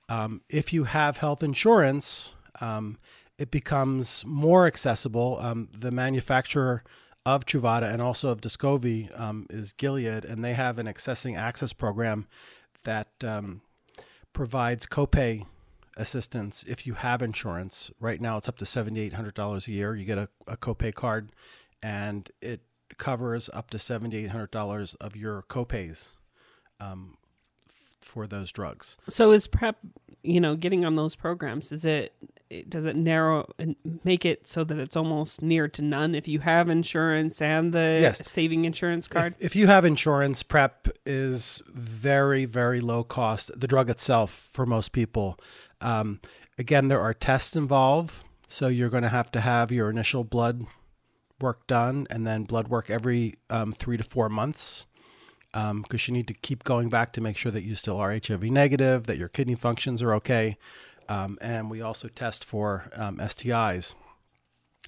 um, if you have health insurance, um, it becomes more accessible. Um, the manufacturer of Truvada and also of Descovy um, is Gilead, and they have an accessing access program that um, provides copay assistance if you have insurance. Right now, it's up to seventy eight hundred dollars a year. You get a, a copay card, and it covers up to seventy eight hundred dollars of your copays um, f- for those drugs. So is PrEP, you know, getting on those programs, is it it- does it narrow and make it so that it's almost near to none if you have insurance and the Yes. saving insurance card? If, if you have insurance, PrEP is very, very low cost. The drug itself, for most people, um, again, there are tests involved. So you're going to have to have your initial blood work done and then blood work every um, three to four months because you need to keep going back to make sure that you still are HIV negative, that your kidney functions are okay. Um, and we also test for um, STIs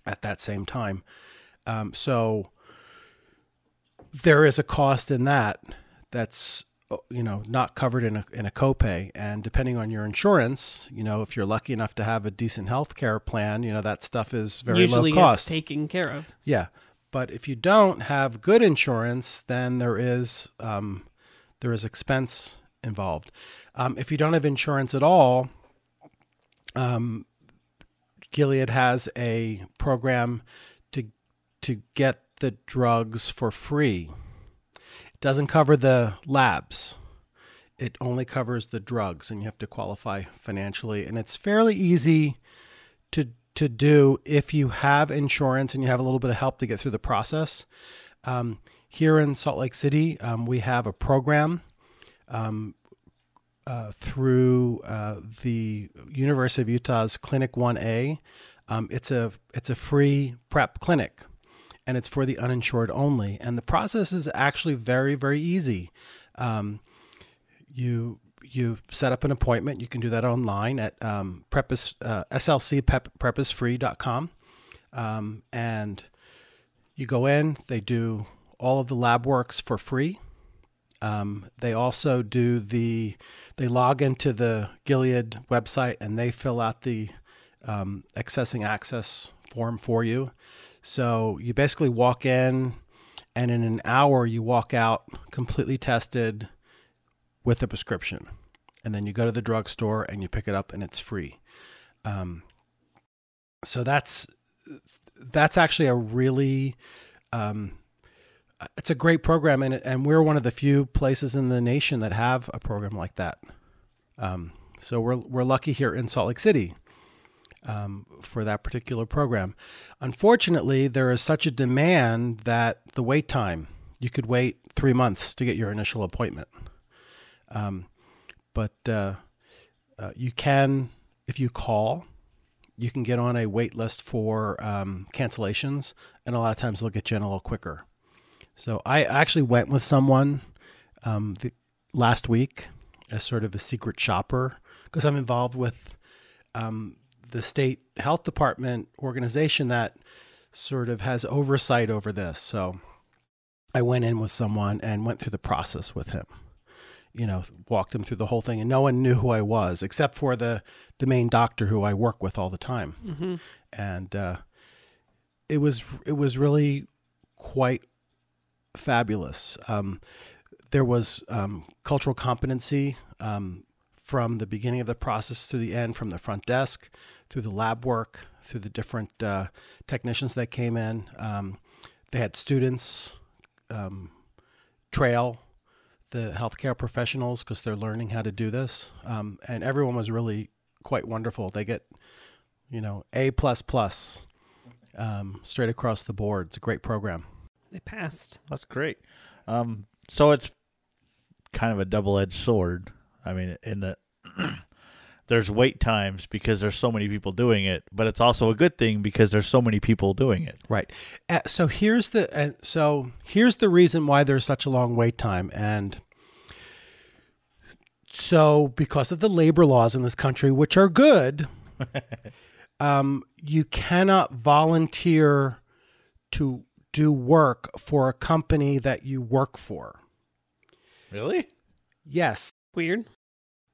at that same time. Um, so there is a cost in that that's you know not covered in a in a copay. And depending on your insurance you know if you're lucky enough to have a decent health care plan you know that stuff is very Usually low cost. it's taken care of. yeah. But if you don't have good insurance then there is um, there is expense involved. Um, if you don't have insurance at all um, gilead has a program to to get the drugs for free doesn't cover the labs. It only covers the drugs, and you have to qualify financially. And it's fairly easy to to do if you have insurance and you have a little bit of help to get through the process. Um, here in Salt Lake City, um, we have a program um, uh, through uh, the University of Utah's Clinic 1A. Um, it's a it's a free prep clinic and it's for the uninsured only. And the process is actually very, very easy. Um, you you set up an appointment. You can do that online at um, prepis, uh, slcprepisfree.com. Um, and you go in, they do all of the lab works for free. Um, they also do the, they log into the Gilead website and they fill out the um, accessing access form for you. So you basically walk in, and in an hour, you walk out completely tested with a prescription. And then you go to the drugstore and you pick it up, and it's free. Um, so that's that's actually a really um, it's a great program, and and we're one of the few places in the nation that have a program like that. Um, so we're we're lucky here in Salt Lake City um, for that particular program. Unfortunately, there is such a demand that the wait time you could wait three months to get your initial appointment. Um, but uh, uh, you can, if you call, you can get on a wait list for um, cancellations, and a lot of times they'll get you in a little quicker. So I actually went with someone um, the, last week as sort of a secret shopper because I'm involved with um, the state health department organization that sort of has oversight over this. So I went in with someone and went through the process with him. You know, walked him through the whole thing, and no one knew who I was except for the the main doctor who I work with all the time. And uh, it was it was really quite fabulous. Um, there was um, cultural competency um, from the beginning of the process to the end, from the front desk through the lab work, through the different uh, technicians that came in. Um, they had students um, trail the healthcare professionals because they're learning how to do this, um, and everyone was really quite wonderful. They get, you know, A plus plus um, straight across the board. It's a great program. They passed. That's great. Um, so it's kind of a double-edged sword. I mean, in the there's wait times because there's so many people doing it, but it's also a good thing because there's so many people doing it. Right. Uh, so here's the uh, so here's the reason why there's such a long wait time, and so because of the labor laws in this country, which are good, um, you cannot volunteer to do work for a company that you work for. Really? Yes. Weird.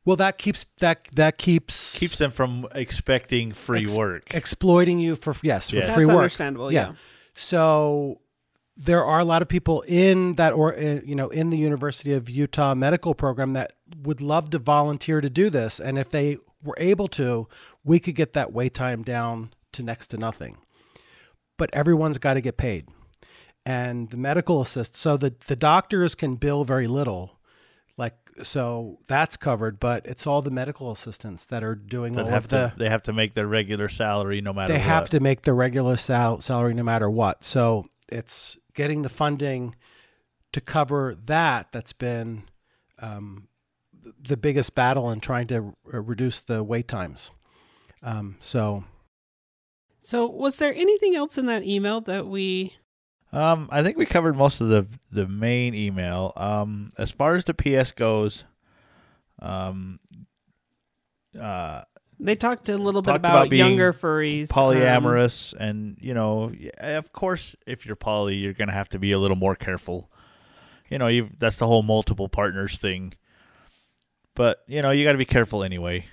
Well, that keeps that that keeps Keeps them from expecting free Ex- work. exploiting you for yes for Yeah. That's free work. understandable. Yeah. So there are a lot of people in that or uh, you know in the University of Utah medical program that would love to volunteer to do this and if they were able to we could get that wait time down to next to nothing. But everyone's got to get paid. And the medical assist so the the doctors can bill very little like so that's covered, but it's all the medical assistants that are doing That all have of the. to, they have to make their regular salary no matter they have to make the regular sal- salary no matter what. So it's getting the funding to cover that that's been um, the biggest battle in trying to r- reduce the wait times. Um, so So, was there anything else in that email that we? Um, I think we covered most of the the main email. Um, as far as the PS goes, um, uh, They talked a little bit about, about younger furries, um, polyamorous, and you know, of course, if you're poly, you're gonna have to be a little more careful. You know, you that's the whole multiple partners thing. But you know, you got to be careful anyway.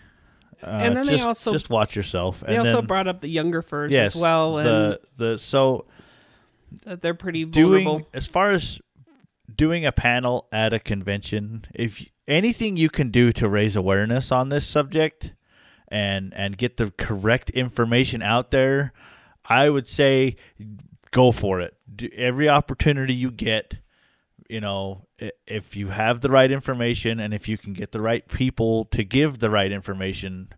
Uh, And then they just, also- just watch yourself. they also then, brought up the younger furs yes, as well, and the the so they're pretty vulnerable. doing as far as doing a panel at a convention if anything you can do to raise awareness on this subject and and get the correct information out there i would say go for it do every opportunity you get you know if you have the right information and if you can get the right people to give the right information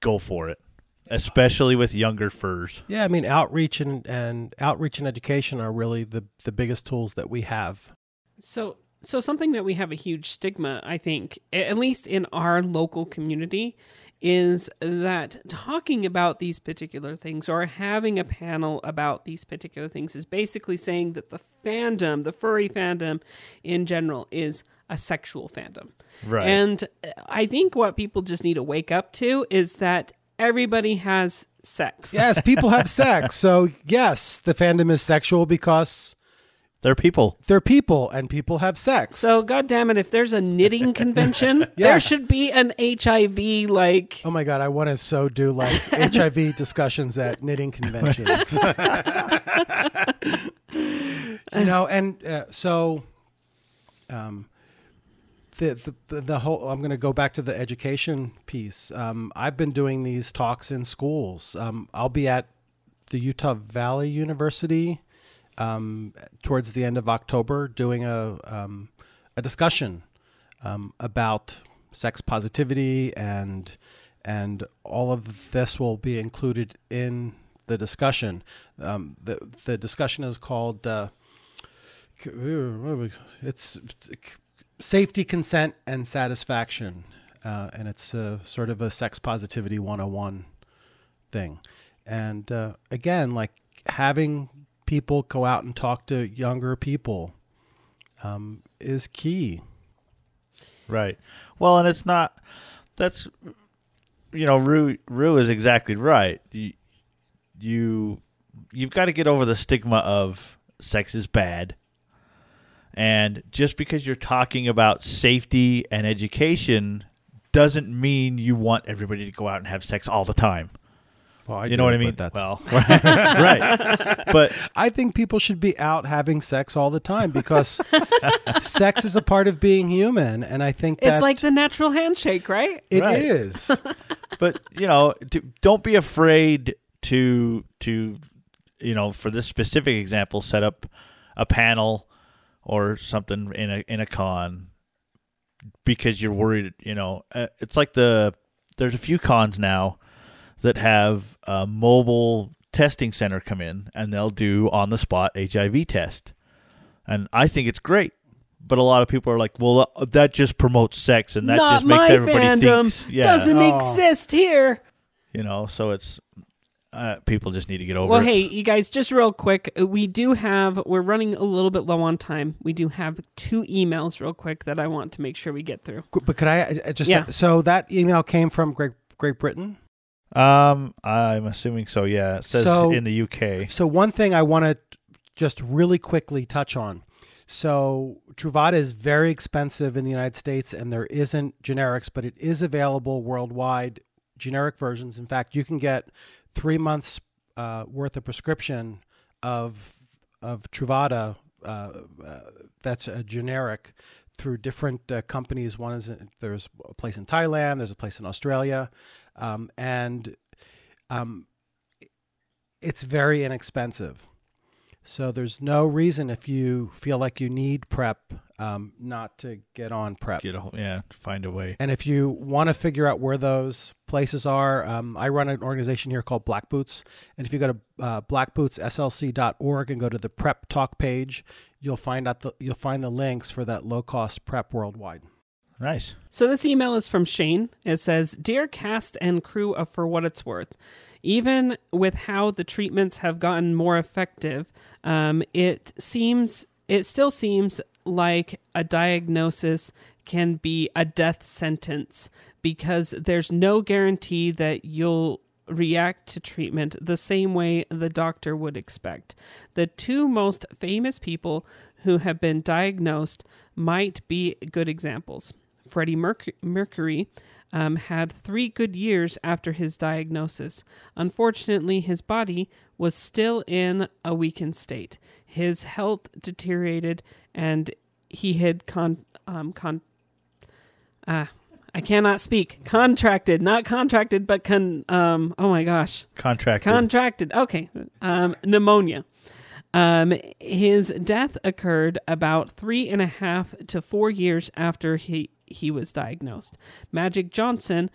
go for it especially with younger furs yeah, I mean outreach and, and outreach and education are really the the biggest tools that we have. So, so something that we have a huge stigma, I think, at least in our local community, is that talking about these particular things or having a panel about these particular things is basically saying that the fandom, the furry fandom in general, is a sexual fandom. Right. And I think what people just need to wake up to is that everybody has sex. Yes, people have sex. So yes, the fandom is sexual because they're people they're people and people have sex. So, God damn it, if there's a knitting convention, there should be an HIV like Oh my god, I want to so do like HIV discussions at knitting conventions. you know, and uh, so um the, the the whole I'm going to go back to the education piece. Um, I've been doing these talks in schools. Um, I'll be at the Utah Valley University um, towards the end of October doing a um, a discussion um, about sex positivity and and all of this will be included in the discussion. Um, the the discussion is called uh, it's, it's safety, consent, and satisfaction, uh, and it's uh, sort of a sex positivity 101 thing. And uh, again, like having people go out and talk to younger people um, is key. Right. Well, and it's not. That's you know, Rue Rue is exactly right. You you you've got to get over the stigma of sex is bad. And just because you're talking about safety and education doesn't mean you want everybody to go out and have sex all the time. Well, I you do, know what I mean? That's, Well, right. But I think people should be out having sex all the time because sex is a part of being human, and I think it's like the natural handshake, right? it Right. is. but you know, to, don't be afraid to to you know, for this specific example, set up a panel or something in a in a con because you're worried. You know, Uh, it's like the there's a few cons now that have a mobile testing center come in and they'll do on the spot HIV test, and I think it's great. But a lot of people are like, "Well, uh, that just promotes sex, and that Not just makes my everybody fandom. think, yeah, Doesn't Oh. exist here. you know so it's uh, people just need to get over Well, it. hey, you guys, just real quick, uh, we do have, we're running a little bit low on time. We do have two emails, real quick, that I want to make sure we get through. but could I I- I just Yeah. so that email came from Great Great Britain? um i'm assuming so yeah it says So- in the uk So one thing I want to just really quickly touch on. So Truvada is very expensive in the United States, and there isn't generics, but it is available worldwide. Generic versions. In fact, you can get three months uh, worth of prescription of of Truvada. Uh, uh, that's a generic through different uh, companies. One is in, there's a place in Thailand. There's a place in Australia, um, and um, it's very inexpensive. So there's no reason if you feel like you need PrEP um, not to get on PrEP. Get a, yeah, find a way. And if you want to figure out where those places are, um, I run an organization here called Black Boots. And if you go to uh, blackbootsslc.org and go to the Prep Talk page, you'll find out the you'll find the links for that low cost prep worldwide. Nice. So this email is from Shane. It says, "Dear cast and crew of For What It's Worth, even with how the treatments have gotten more effective, um, it seems it still seems like a diagnosis can be a death sentence because there's no guarantee that you'll react to treatment the same way the doctor would expect. The two most famous people who have been diagnosed might be good examples. Freddie Merc- Mercury um, had three good years after his diagnosis. Unfortunately, his body was still in a weakened state. His health deteriorated, and he had con um, con uh, I cannot speak. Contracted, not contracted, but con. Um, oh my gosh, Contracted. contracted. Okay, um, pneumonia. Um, his death occurred about three and a half to four years after he he was diagnosed. Magic Johnson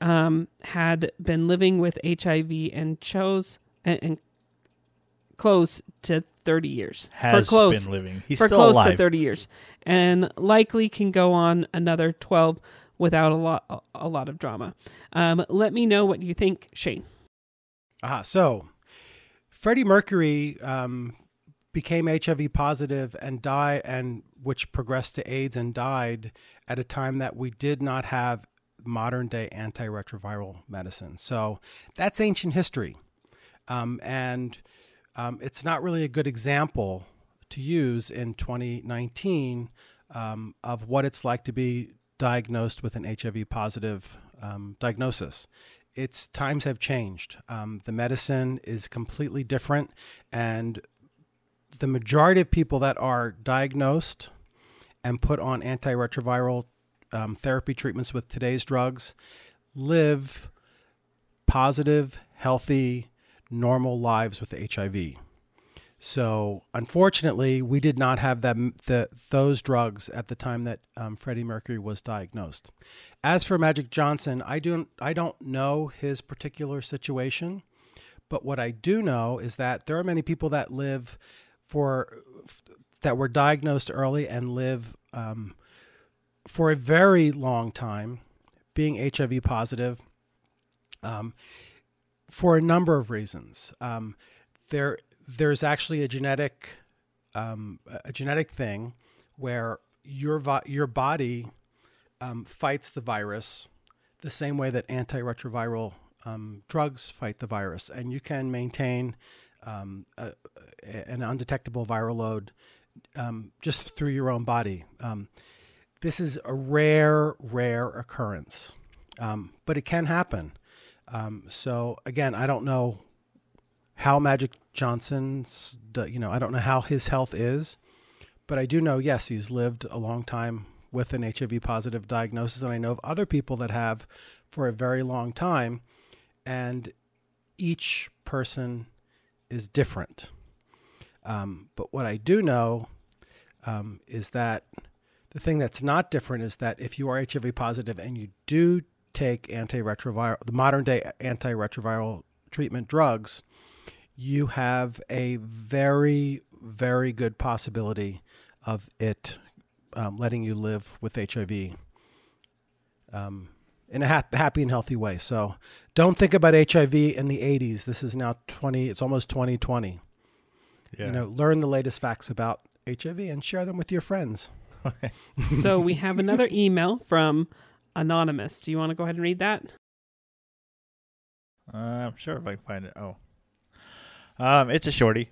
um, had been living with HIV and chose and, and close to thirty years. Has for close, been living. He's for still close alive. to 30 years and likely can go on another 12 without a lot a lot of drama um, let me know what you think shane Aha. So, Freddie Mercury um, became HIV positive and died, and which progressed to AIDS and died at a time that we did not have modern day antiretroviral medicine. So that's ancient history, um, and um, it's not really a good example to use in 2019 um, of what it's like to be diagnosed with an HIV positive um, diagnosis it's times have changed. Um, the medicine is completely different, and the majority of people that are diagnosed and put on antiretroviral um, therapy treatments with today's drugs live positive, healthy, normal lives with HIV. So, unfortunately, we did not have them, the, those drugs at the time that um, Freddie Mercury was diagnosed. As for Magic Johnson, I don't, I don't know his particular situation, but what I do know is that there are many people that live for that were diagnosed early and live um, for a very long time, being HIV positive, um, for a number of reasons. Um, there, there's actually a genetic, um, a genetic thing where your your body um, fights the virus the same way that antiretroviral um, drugs fight the virus, and you can maintain um, a, an undetectable viral load um, just through your own body. This is a rare, rare occurrence, but it can happen. Um, so again, I don't know how Magic Johnson's, you know, I don't know how his health is, but I do know, yes, he's lived a long time with an HIV positive diagnosis. And I know of other people that have for a very long time. And each person is different. Um, but what I do know um, is that the thing that's not different is that if you are HIV positive and you do take antiretroviral, the modern day antiretroviral treatment drugs, you have a very, very good possibility of it um, letting you live with HIV um, in a ha- happy and healthy way. So don't think about HIV in the 80s. This is now 20, it's almost 2020. Yeah. You know, learn the latest facts about HIV and share them with your friends. so we have another email from anonymous do you want to go ahead and read that Uh, I'm sure if I can find it. Oh, um, it's a shorty,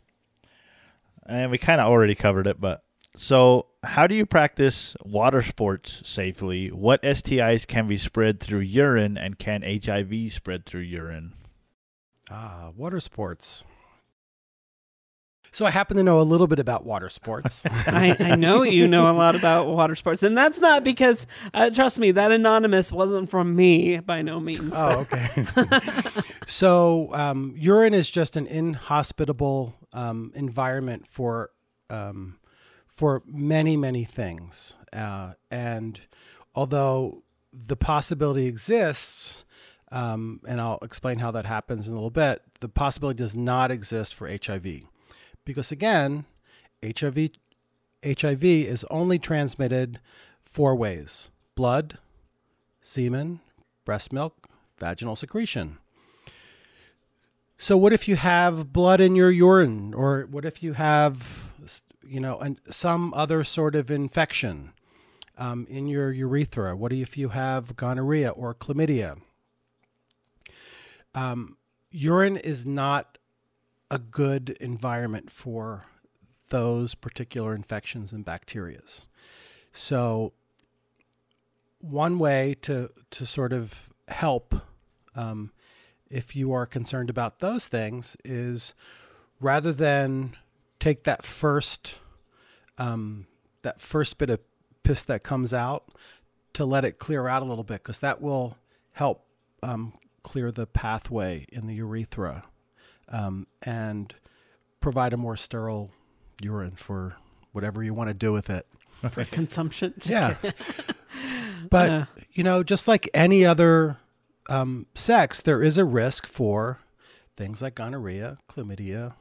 and we kind of already covered it. But so, how do you practice water sports safely? What STIs can be spread through urine, and can HIV spread through urine? Ah, water sports. So I happen to know a little bit about water sports. I, I know you know a lot about water sports and that's not because uh, trust me that anonymous wasn't from me by no means Oh, okay. so um, urine is just an inhospitable um, environment for um, for many many things, uh, and although the possibility exists, um, and I'll explain how that happens in a little bit. The possibility does not exist for HIV, because again, HIV HIV is only transmitted four ways: blood, semen, breast milk, vaginal secretion. So what if you have blood in your urine or what if you have you know an, some other sort of infection um, in your urethra? What if you have gonorrhea or chlamydia? Um, urine is not a good environment for those particular infections and bacterias. So one way to to sort of help um, if you are concerned about those things is rather than take that first um, that first bit of piss that comes out to let it clear out a little bit because that will help um, clear the pathway in the urethra um, and provide a more sterile urine for whatever you want to do with it. for consumption. Just yeah. but Yeah. you know, just like any other um, sex, there is a risk for things like gonorrhea, chlamydia,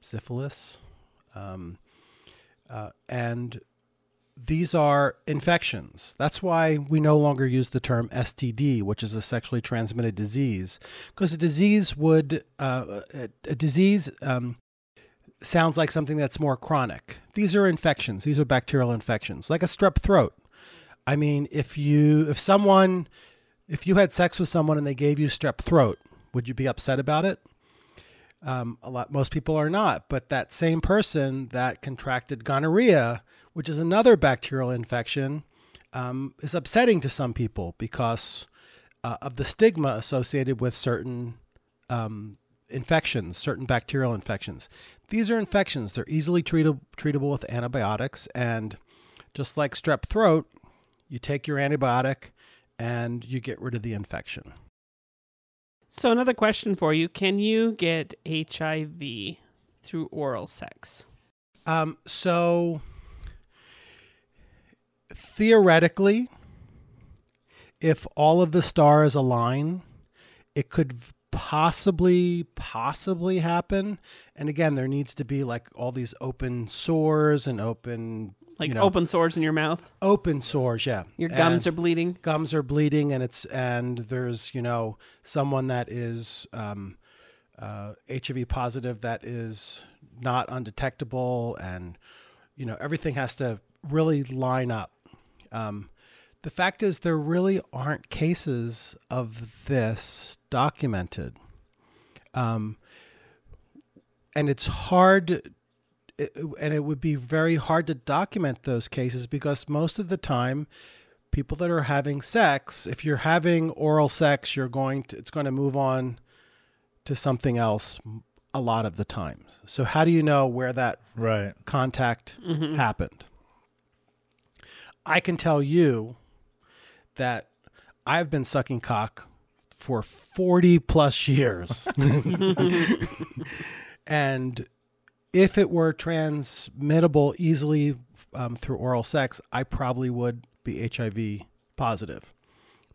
syphilis, um, uh, and these are infections. That's why we no longer use the term STD, which is a sexually transmitted disease, because a disease would uh, a, a disease um, sounds like something that's more chronic. These are infections. These are bacterial infections, like a strep throat. I mean, if you if someone if you had sex with someone and they gave you strep throat, would you be upset about it? Um, a lot most people are not, but that same person that contracted gonorrhea, which is another bacterial infection, um, is upsetting to some people because uh, of the stigma associated with certain um, infections, certain bacterial infections. These are infections; they're easily treatable treatable with antibiotics, and just like strep throat, you take your antibiotic and you get rid of the infection. So another question for you: Can you get HIV through oral sex? Um, so theoretically, if all of the stars align, it could possibly possibly happen. And again, there needs to be like all these open sores and open Like you know, open sores in your mouth, open sores. Yeah, your gums And- are bleeding. gums are bleeding and it's and there's you know someone that is um, uh, HIV positive that is not undetectable and you know everything has to really line up. Um, the fact is there really aren't cases of this documented, um, and it's hard it, and it would be very hard to document those cases because most of the time people that are having sex if you're having oral sex you're going to it's going to move on to something else a lot of the times. So how do you know where that Right. contact happened i can tell you that i've been sucking cock for 40 plus years and if it were transmittable easily um, through oral sex, I probably would be HIV positive.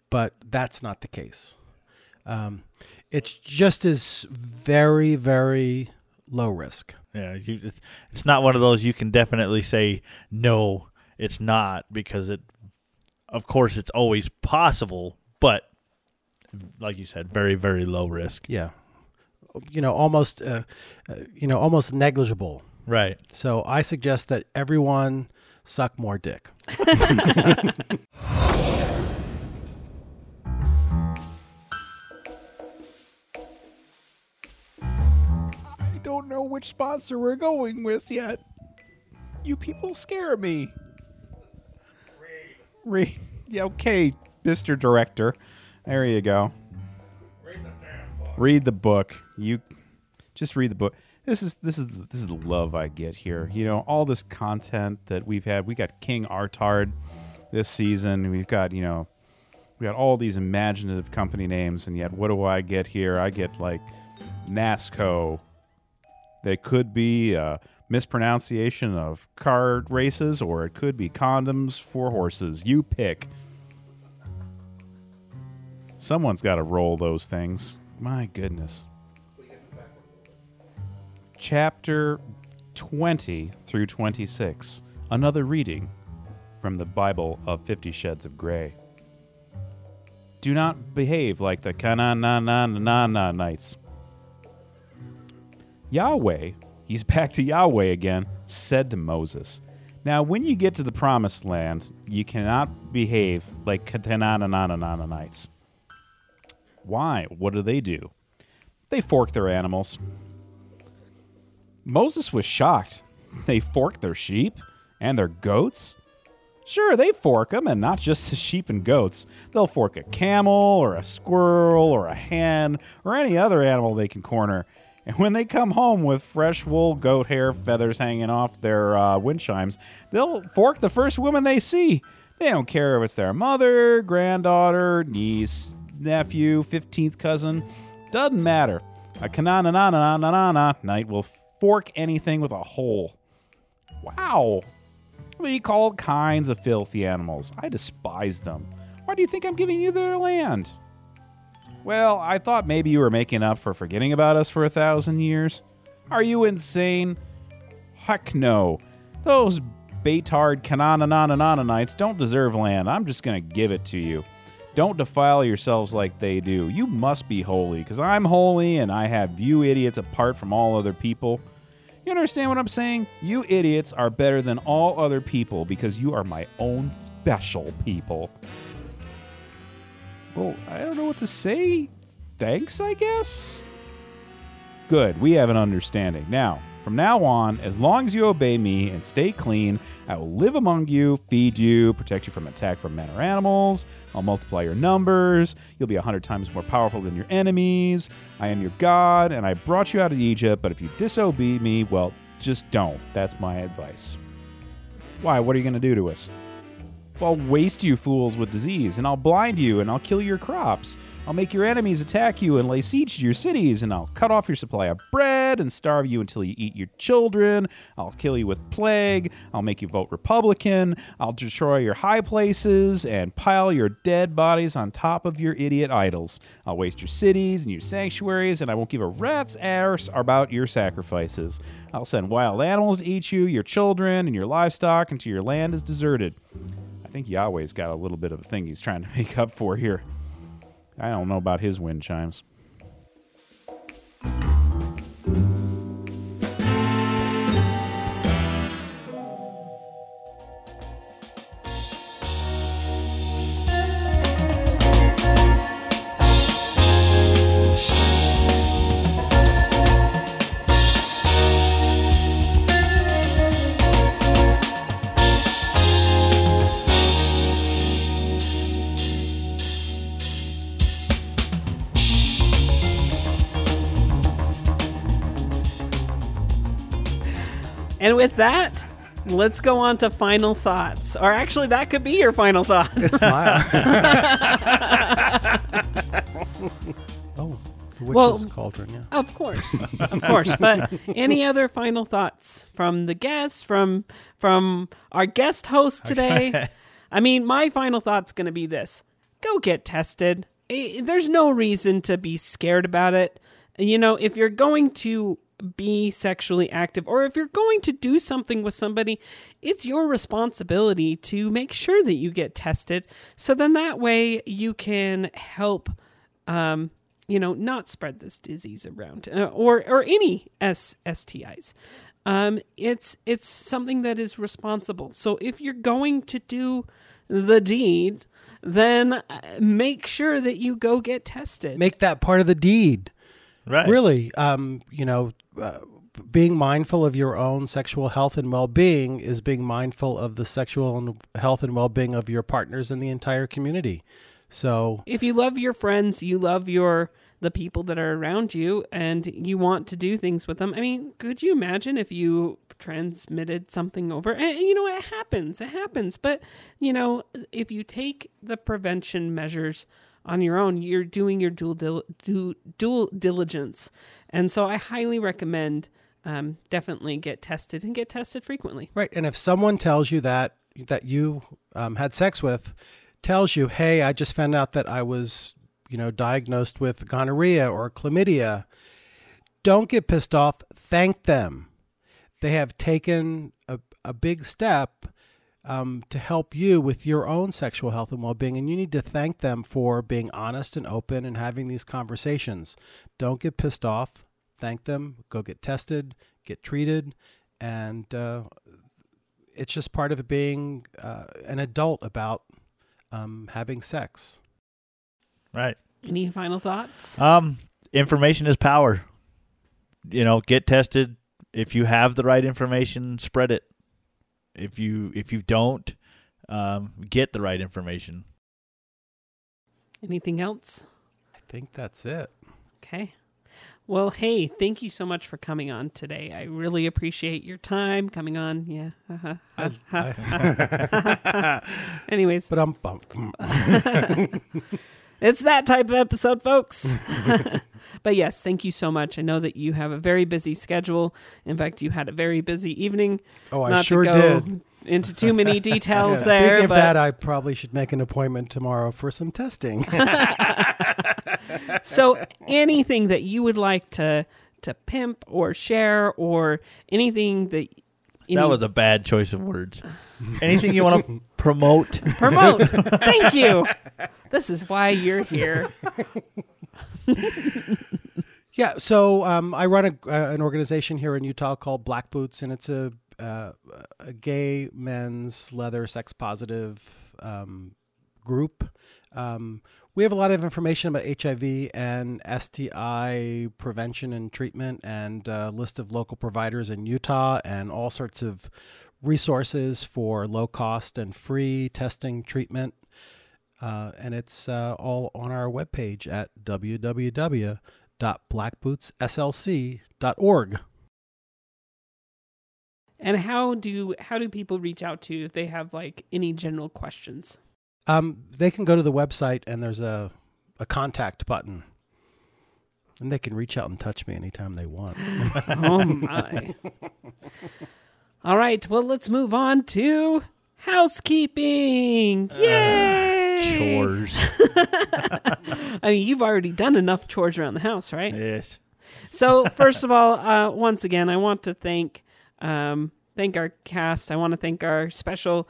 But that's not the case. Um, it's just as very, very low risk. Yeah, you, it's- it's not one of those you can definitely say no, it's not because it. Of course, it's always possible, but like you said, very very low risk. Yeah. You know, almost, uh, uh, you know, almost negligible. Right. So I suggest that everyone suck more dick. I don't know which sponsor we're going with yet. You people scare me. Read. Yeah, okay, Mr. Director. There you go. Read the damn book. Read the book. You just read the book. This is this is this is the love I get here. You know, all this content that we've had. We got King Artard this season. We've got, you know, we got all these imaginative company names, and yet what do I get here? I get like NASCO, They could be a mispronunciation of car races, or it could be condoms for horses. You pick. Someone's got to roll those things. My goodness. Chapter 20 through 26. Another reading from the Bible of Fifty Shades of Grey. Do not behave like the Kananananana Knights. Yahweh, he's back to Yahweh again, said to Moses, Now, when you get to the promised land, you cannot behave like Knights. Why? What do they do? They fork their animals. Moses was shocked. They fork their sheep and their goats? Sure, they fork them, and not just the sheep and goats. They'll fork a camel, or a squirrel, or a hen, or any other animal they can corner. And when they come home with fresh wool, goat hair, feathers hanging off their uh, wind chimes, they'll fork the first woman they see. They don't care if it's their mother, granddaughter, niece, nephew, 15th cousin. Doesn't matter. A kanana night will fork anything with a hole. Wow. They eat all kinds of filthy animals. I despise them. Why do you think I'm giving you their land? Well, I thought maybe you were making up for forgetting about us for a thousand years. Are you insane? Heck no. Those Baytard Kanananananites don't deserve land. I'm just going to give it to you. Don't defile yourselves like they do. You must be holy, because I'm holy and I have you idiots apart from all other people. You understand what I'm saying? You idiots are better than all other people because you are my own special people. Well, I don't know what to say. Thanks, I guess? Good, we have an understanding. Now, from now on, as long as you obey me and stay clean, I will live among you, feed you, protect you from attack from men or animals. I'll multiply your numbers. You'll be a hundred times more powerful than your enemies. I am your God, and I brought you out of Egypt, but if you disobey me, well, just don't. That's my advice. Why? What are you going to do to us? I'll waste you fools with disease, and I'll blind you, and I'll kill your crops. I'll make your enemies attack you and lay siege to your cities, and I'll cut off your supply of bread and starve you until you eat your children. I'll kill you with plague. I'll make you vote Republican. I'll destroy your high places and pile your dead bodies on top of your idiot idols. I'll waste your cities and your sanctuaries, and I won't give a rat's arse about your sacrifices. I'll send wild animals to eat you, your children, and your livestock until your land is deserted. I think Yahweh's got a little bit of a thing he's trying to make up for here. I don't know about his wind chimes. Let's go on to final thoughts. Or actually, that could be your final thoughts. It's my. oh, the witch's Well- cauldron. Yeah. Of course, of course. But any other final thoughts from the guests, from from our guest host today? I mean, my final thought's going to be this: go get tested. Eh, There's no reason to be scared about it. You know, if you're going to be sexually active or if you're going to do something with somebody, it's your responsibility to make sure that you get tested. So then that way you can help um, you know, not spread this disease around uh, or or any S- STIs. Um, it's it's something that is responsible. So if you're going to do the deed, then uh, make sure that you go get tested. Make that part of the deed. Right. Really, um, you know, uh, being mindful of your own sexual health and well-being is being mindful of the sexual and health and well-being of your partners and the entire community. So, if you love your friends, you love your the people that are around you and you want to do things with them. I mean, could you imagine if you transmitted something over? And, you know, it happens. It happens. But, you know, if you take the prevention measures on your own, you're doing your dual dual diligence. And so I highly recommend um, definitely get tested and get tested frequently. Right. And if someone tells you that that you um, had sex with, tells you, "Hey, I just found out that I was, you know, diagnosed with gonorrhea or chlamydia," don't get pissed off. Thank them. They have taken a, a big step um, to help you with your own sexual health and well-being, and you need to thank them for being honest and open and having these conversations. Don't get pissed off. Thank them. Go get tested. Get treated, and uh, it's just part of being uh, an adult about um, having sex. Right. Any final thoughts? Um, information is power. You know, get tested. If you have the right information, spread it. If you if you don't, um, get the right information. Anything else? I think that's it. Okay. Well, hey, thank you so much for coming on today. I really appreciate your time coming on. Yeah. uh-huh Anyways, But I'm bummed. it's that type of episode, folks. but yes, thank you so much. I know that you have a very busy schedule. In fact, you had a very busy evening. Oh, I Not sure to go did. into too many details Speaking there, of but that, I probably should make an appointment tomorrow for some testing. so anything that you would like to to pimp or share or anything that any- That was a bad choice of words. Anything you want to promote? promote. Thank you. This is why you're here. Yeah, so um, I run a, uh, an organization here in Utah called Black Boots, and it's a, uh, a gay men's leather sex positive um, group. Um, we have a lot of information about HIV and STI prevention and treatment, and a list of local providers in Utah, and all sorts of resources for low cost and free testing treatment. Uh, and it's uh, all on our webpage at www.blackbootsslc.org. And how do how do people reach out to you if they have like any general questions? Um, they can go to the website and there's a, a contact button. And they can reach out and touch me anytime they want. Oh my. All right, well let's move on to housekeeping. Yay! Chores. I mean, you've already done enough chores around the house, right? yes. So first of all, uh, once again, I want to thank um, thank our cast. I want to thank our special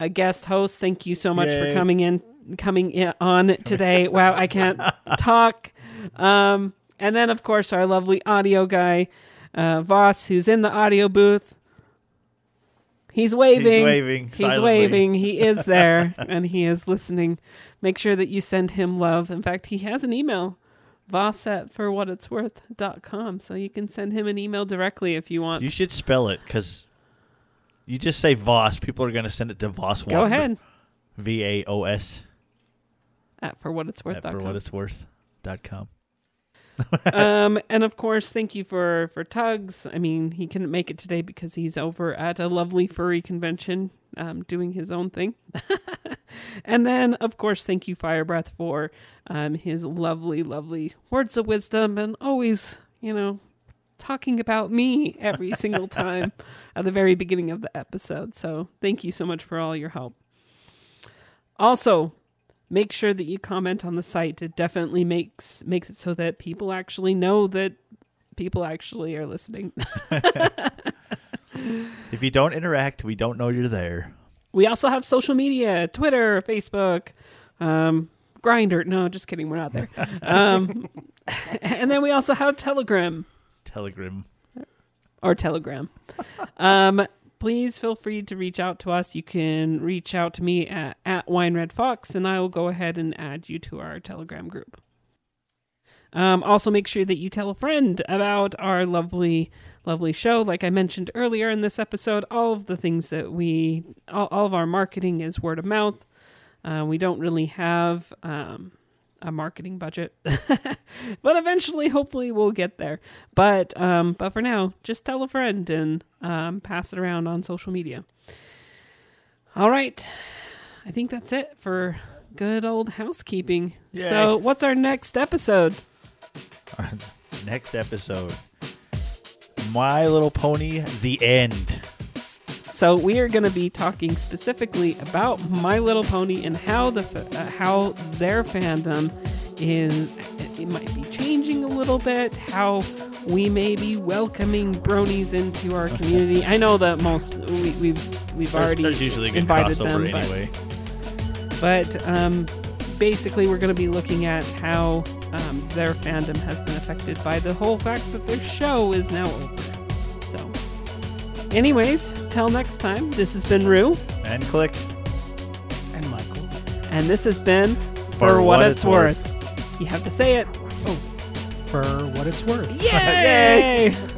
uh, guest host. Thank you so much for coming in, coming in on today. wow, I can't talk. Um, and then of course our lovely audio guy, uh, Vaos, who's in the audio booth. He's waving. waving He's waving. He is there and he is listening. Make sure that you send him love. In fact, he has an email. Vaos at for what it's worth.com. So you can send him an email directly if you want. You should spell it because you just say Voss. People are going to send it to Voss. Go ahead. V A O S. At for what it's worth. at For what it's worth. Dot com. um, and of course, thank you for for Tugs. I mean, he couldn't make it today because he's over at a lovely furry convention, um, doing his own thing. and then, of course, thank you, Fire Breath, for um, his lovely, lovely words of wisdom and always, you know, talking about me every single time at the very beginning of the episode. So, thank you so much for all your help. Also, make sure that you comment on the site. It definitely makes makes it so that people actually know that people actually are listening. If you don't interact, we don't know you're there. we also have social media: Twitter, Facebook, um, Grindr. No, just kidding. We're not there. Um, and then we also have Telegram. Telegram. or Telegram. um, please feel free to reach out to us. You can reach out to me at, at Wine Red Fox, and I will go ahead and add you to our Telegram group. Um, also, make sure that you tell a friend about our lovely, lovely show. Like I mentioned earlier in this episode, all of the things that we, all, all of our marketing is word of mouth. Uh, we don't really have um, a marketing budget, but eventually, hopefully, we'll get there. But um, but for now, just tell a friend and um, pass it around on social media. All right, I think that's it for good old housekeeping. So, what's our next episode? Next episode. My Little Pony: The End. So we are going to be talking specifically about My Little Pony and how the uh, how their fandom is it might be changing a little bit. How we may be welcoming bronies into our community. I know that most we, we've we've There's, already there's invited them, but anyway. but um, basically we're going to be looking at how um, their fandom has been affected by the whole fact that their show is now over. So, anyways, till next time, this has been Rue, And click. And Michael. and this has been For, What, It's worth. You have to say it. Oh, For what it's worth. Yay!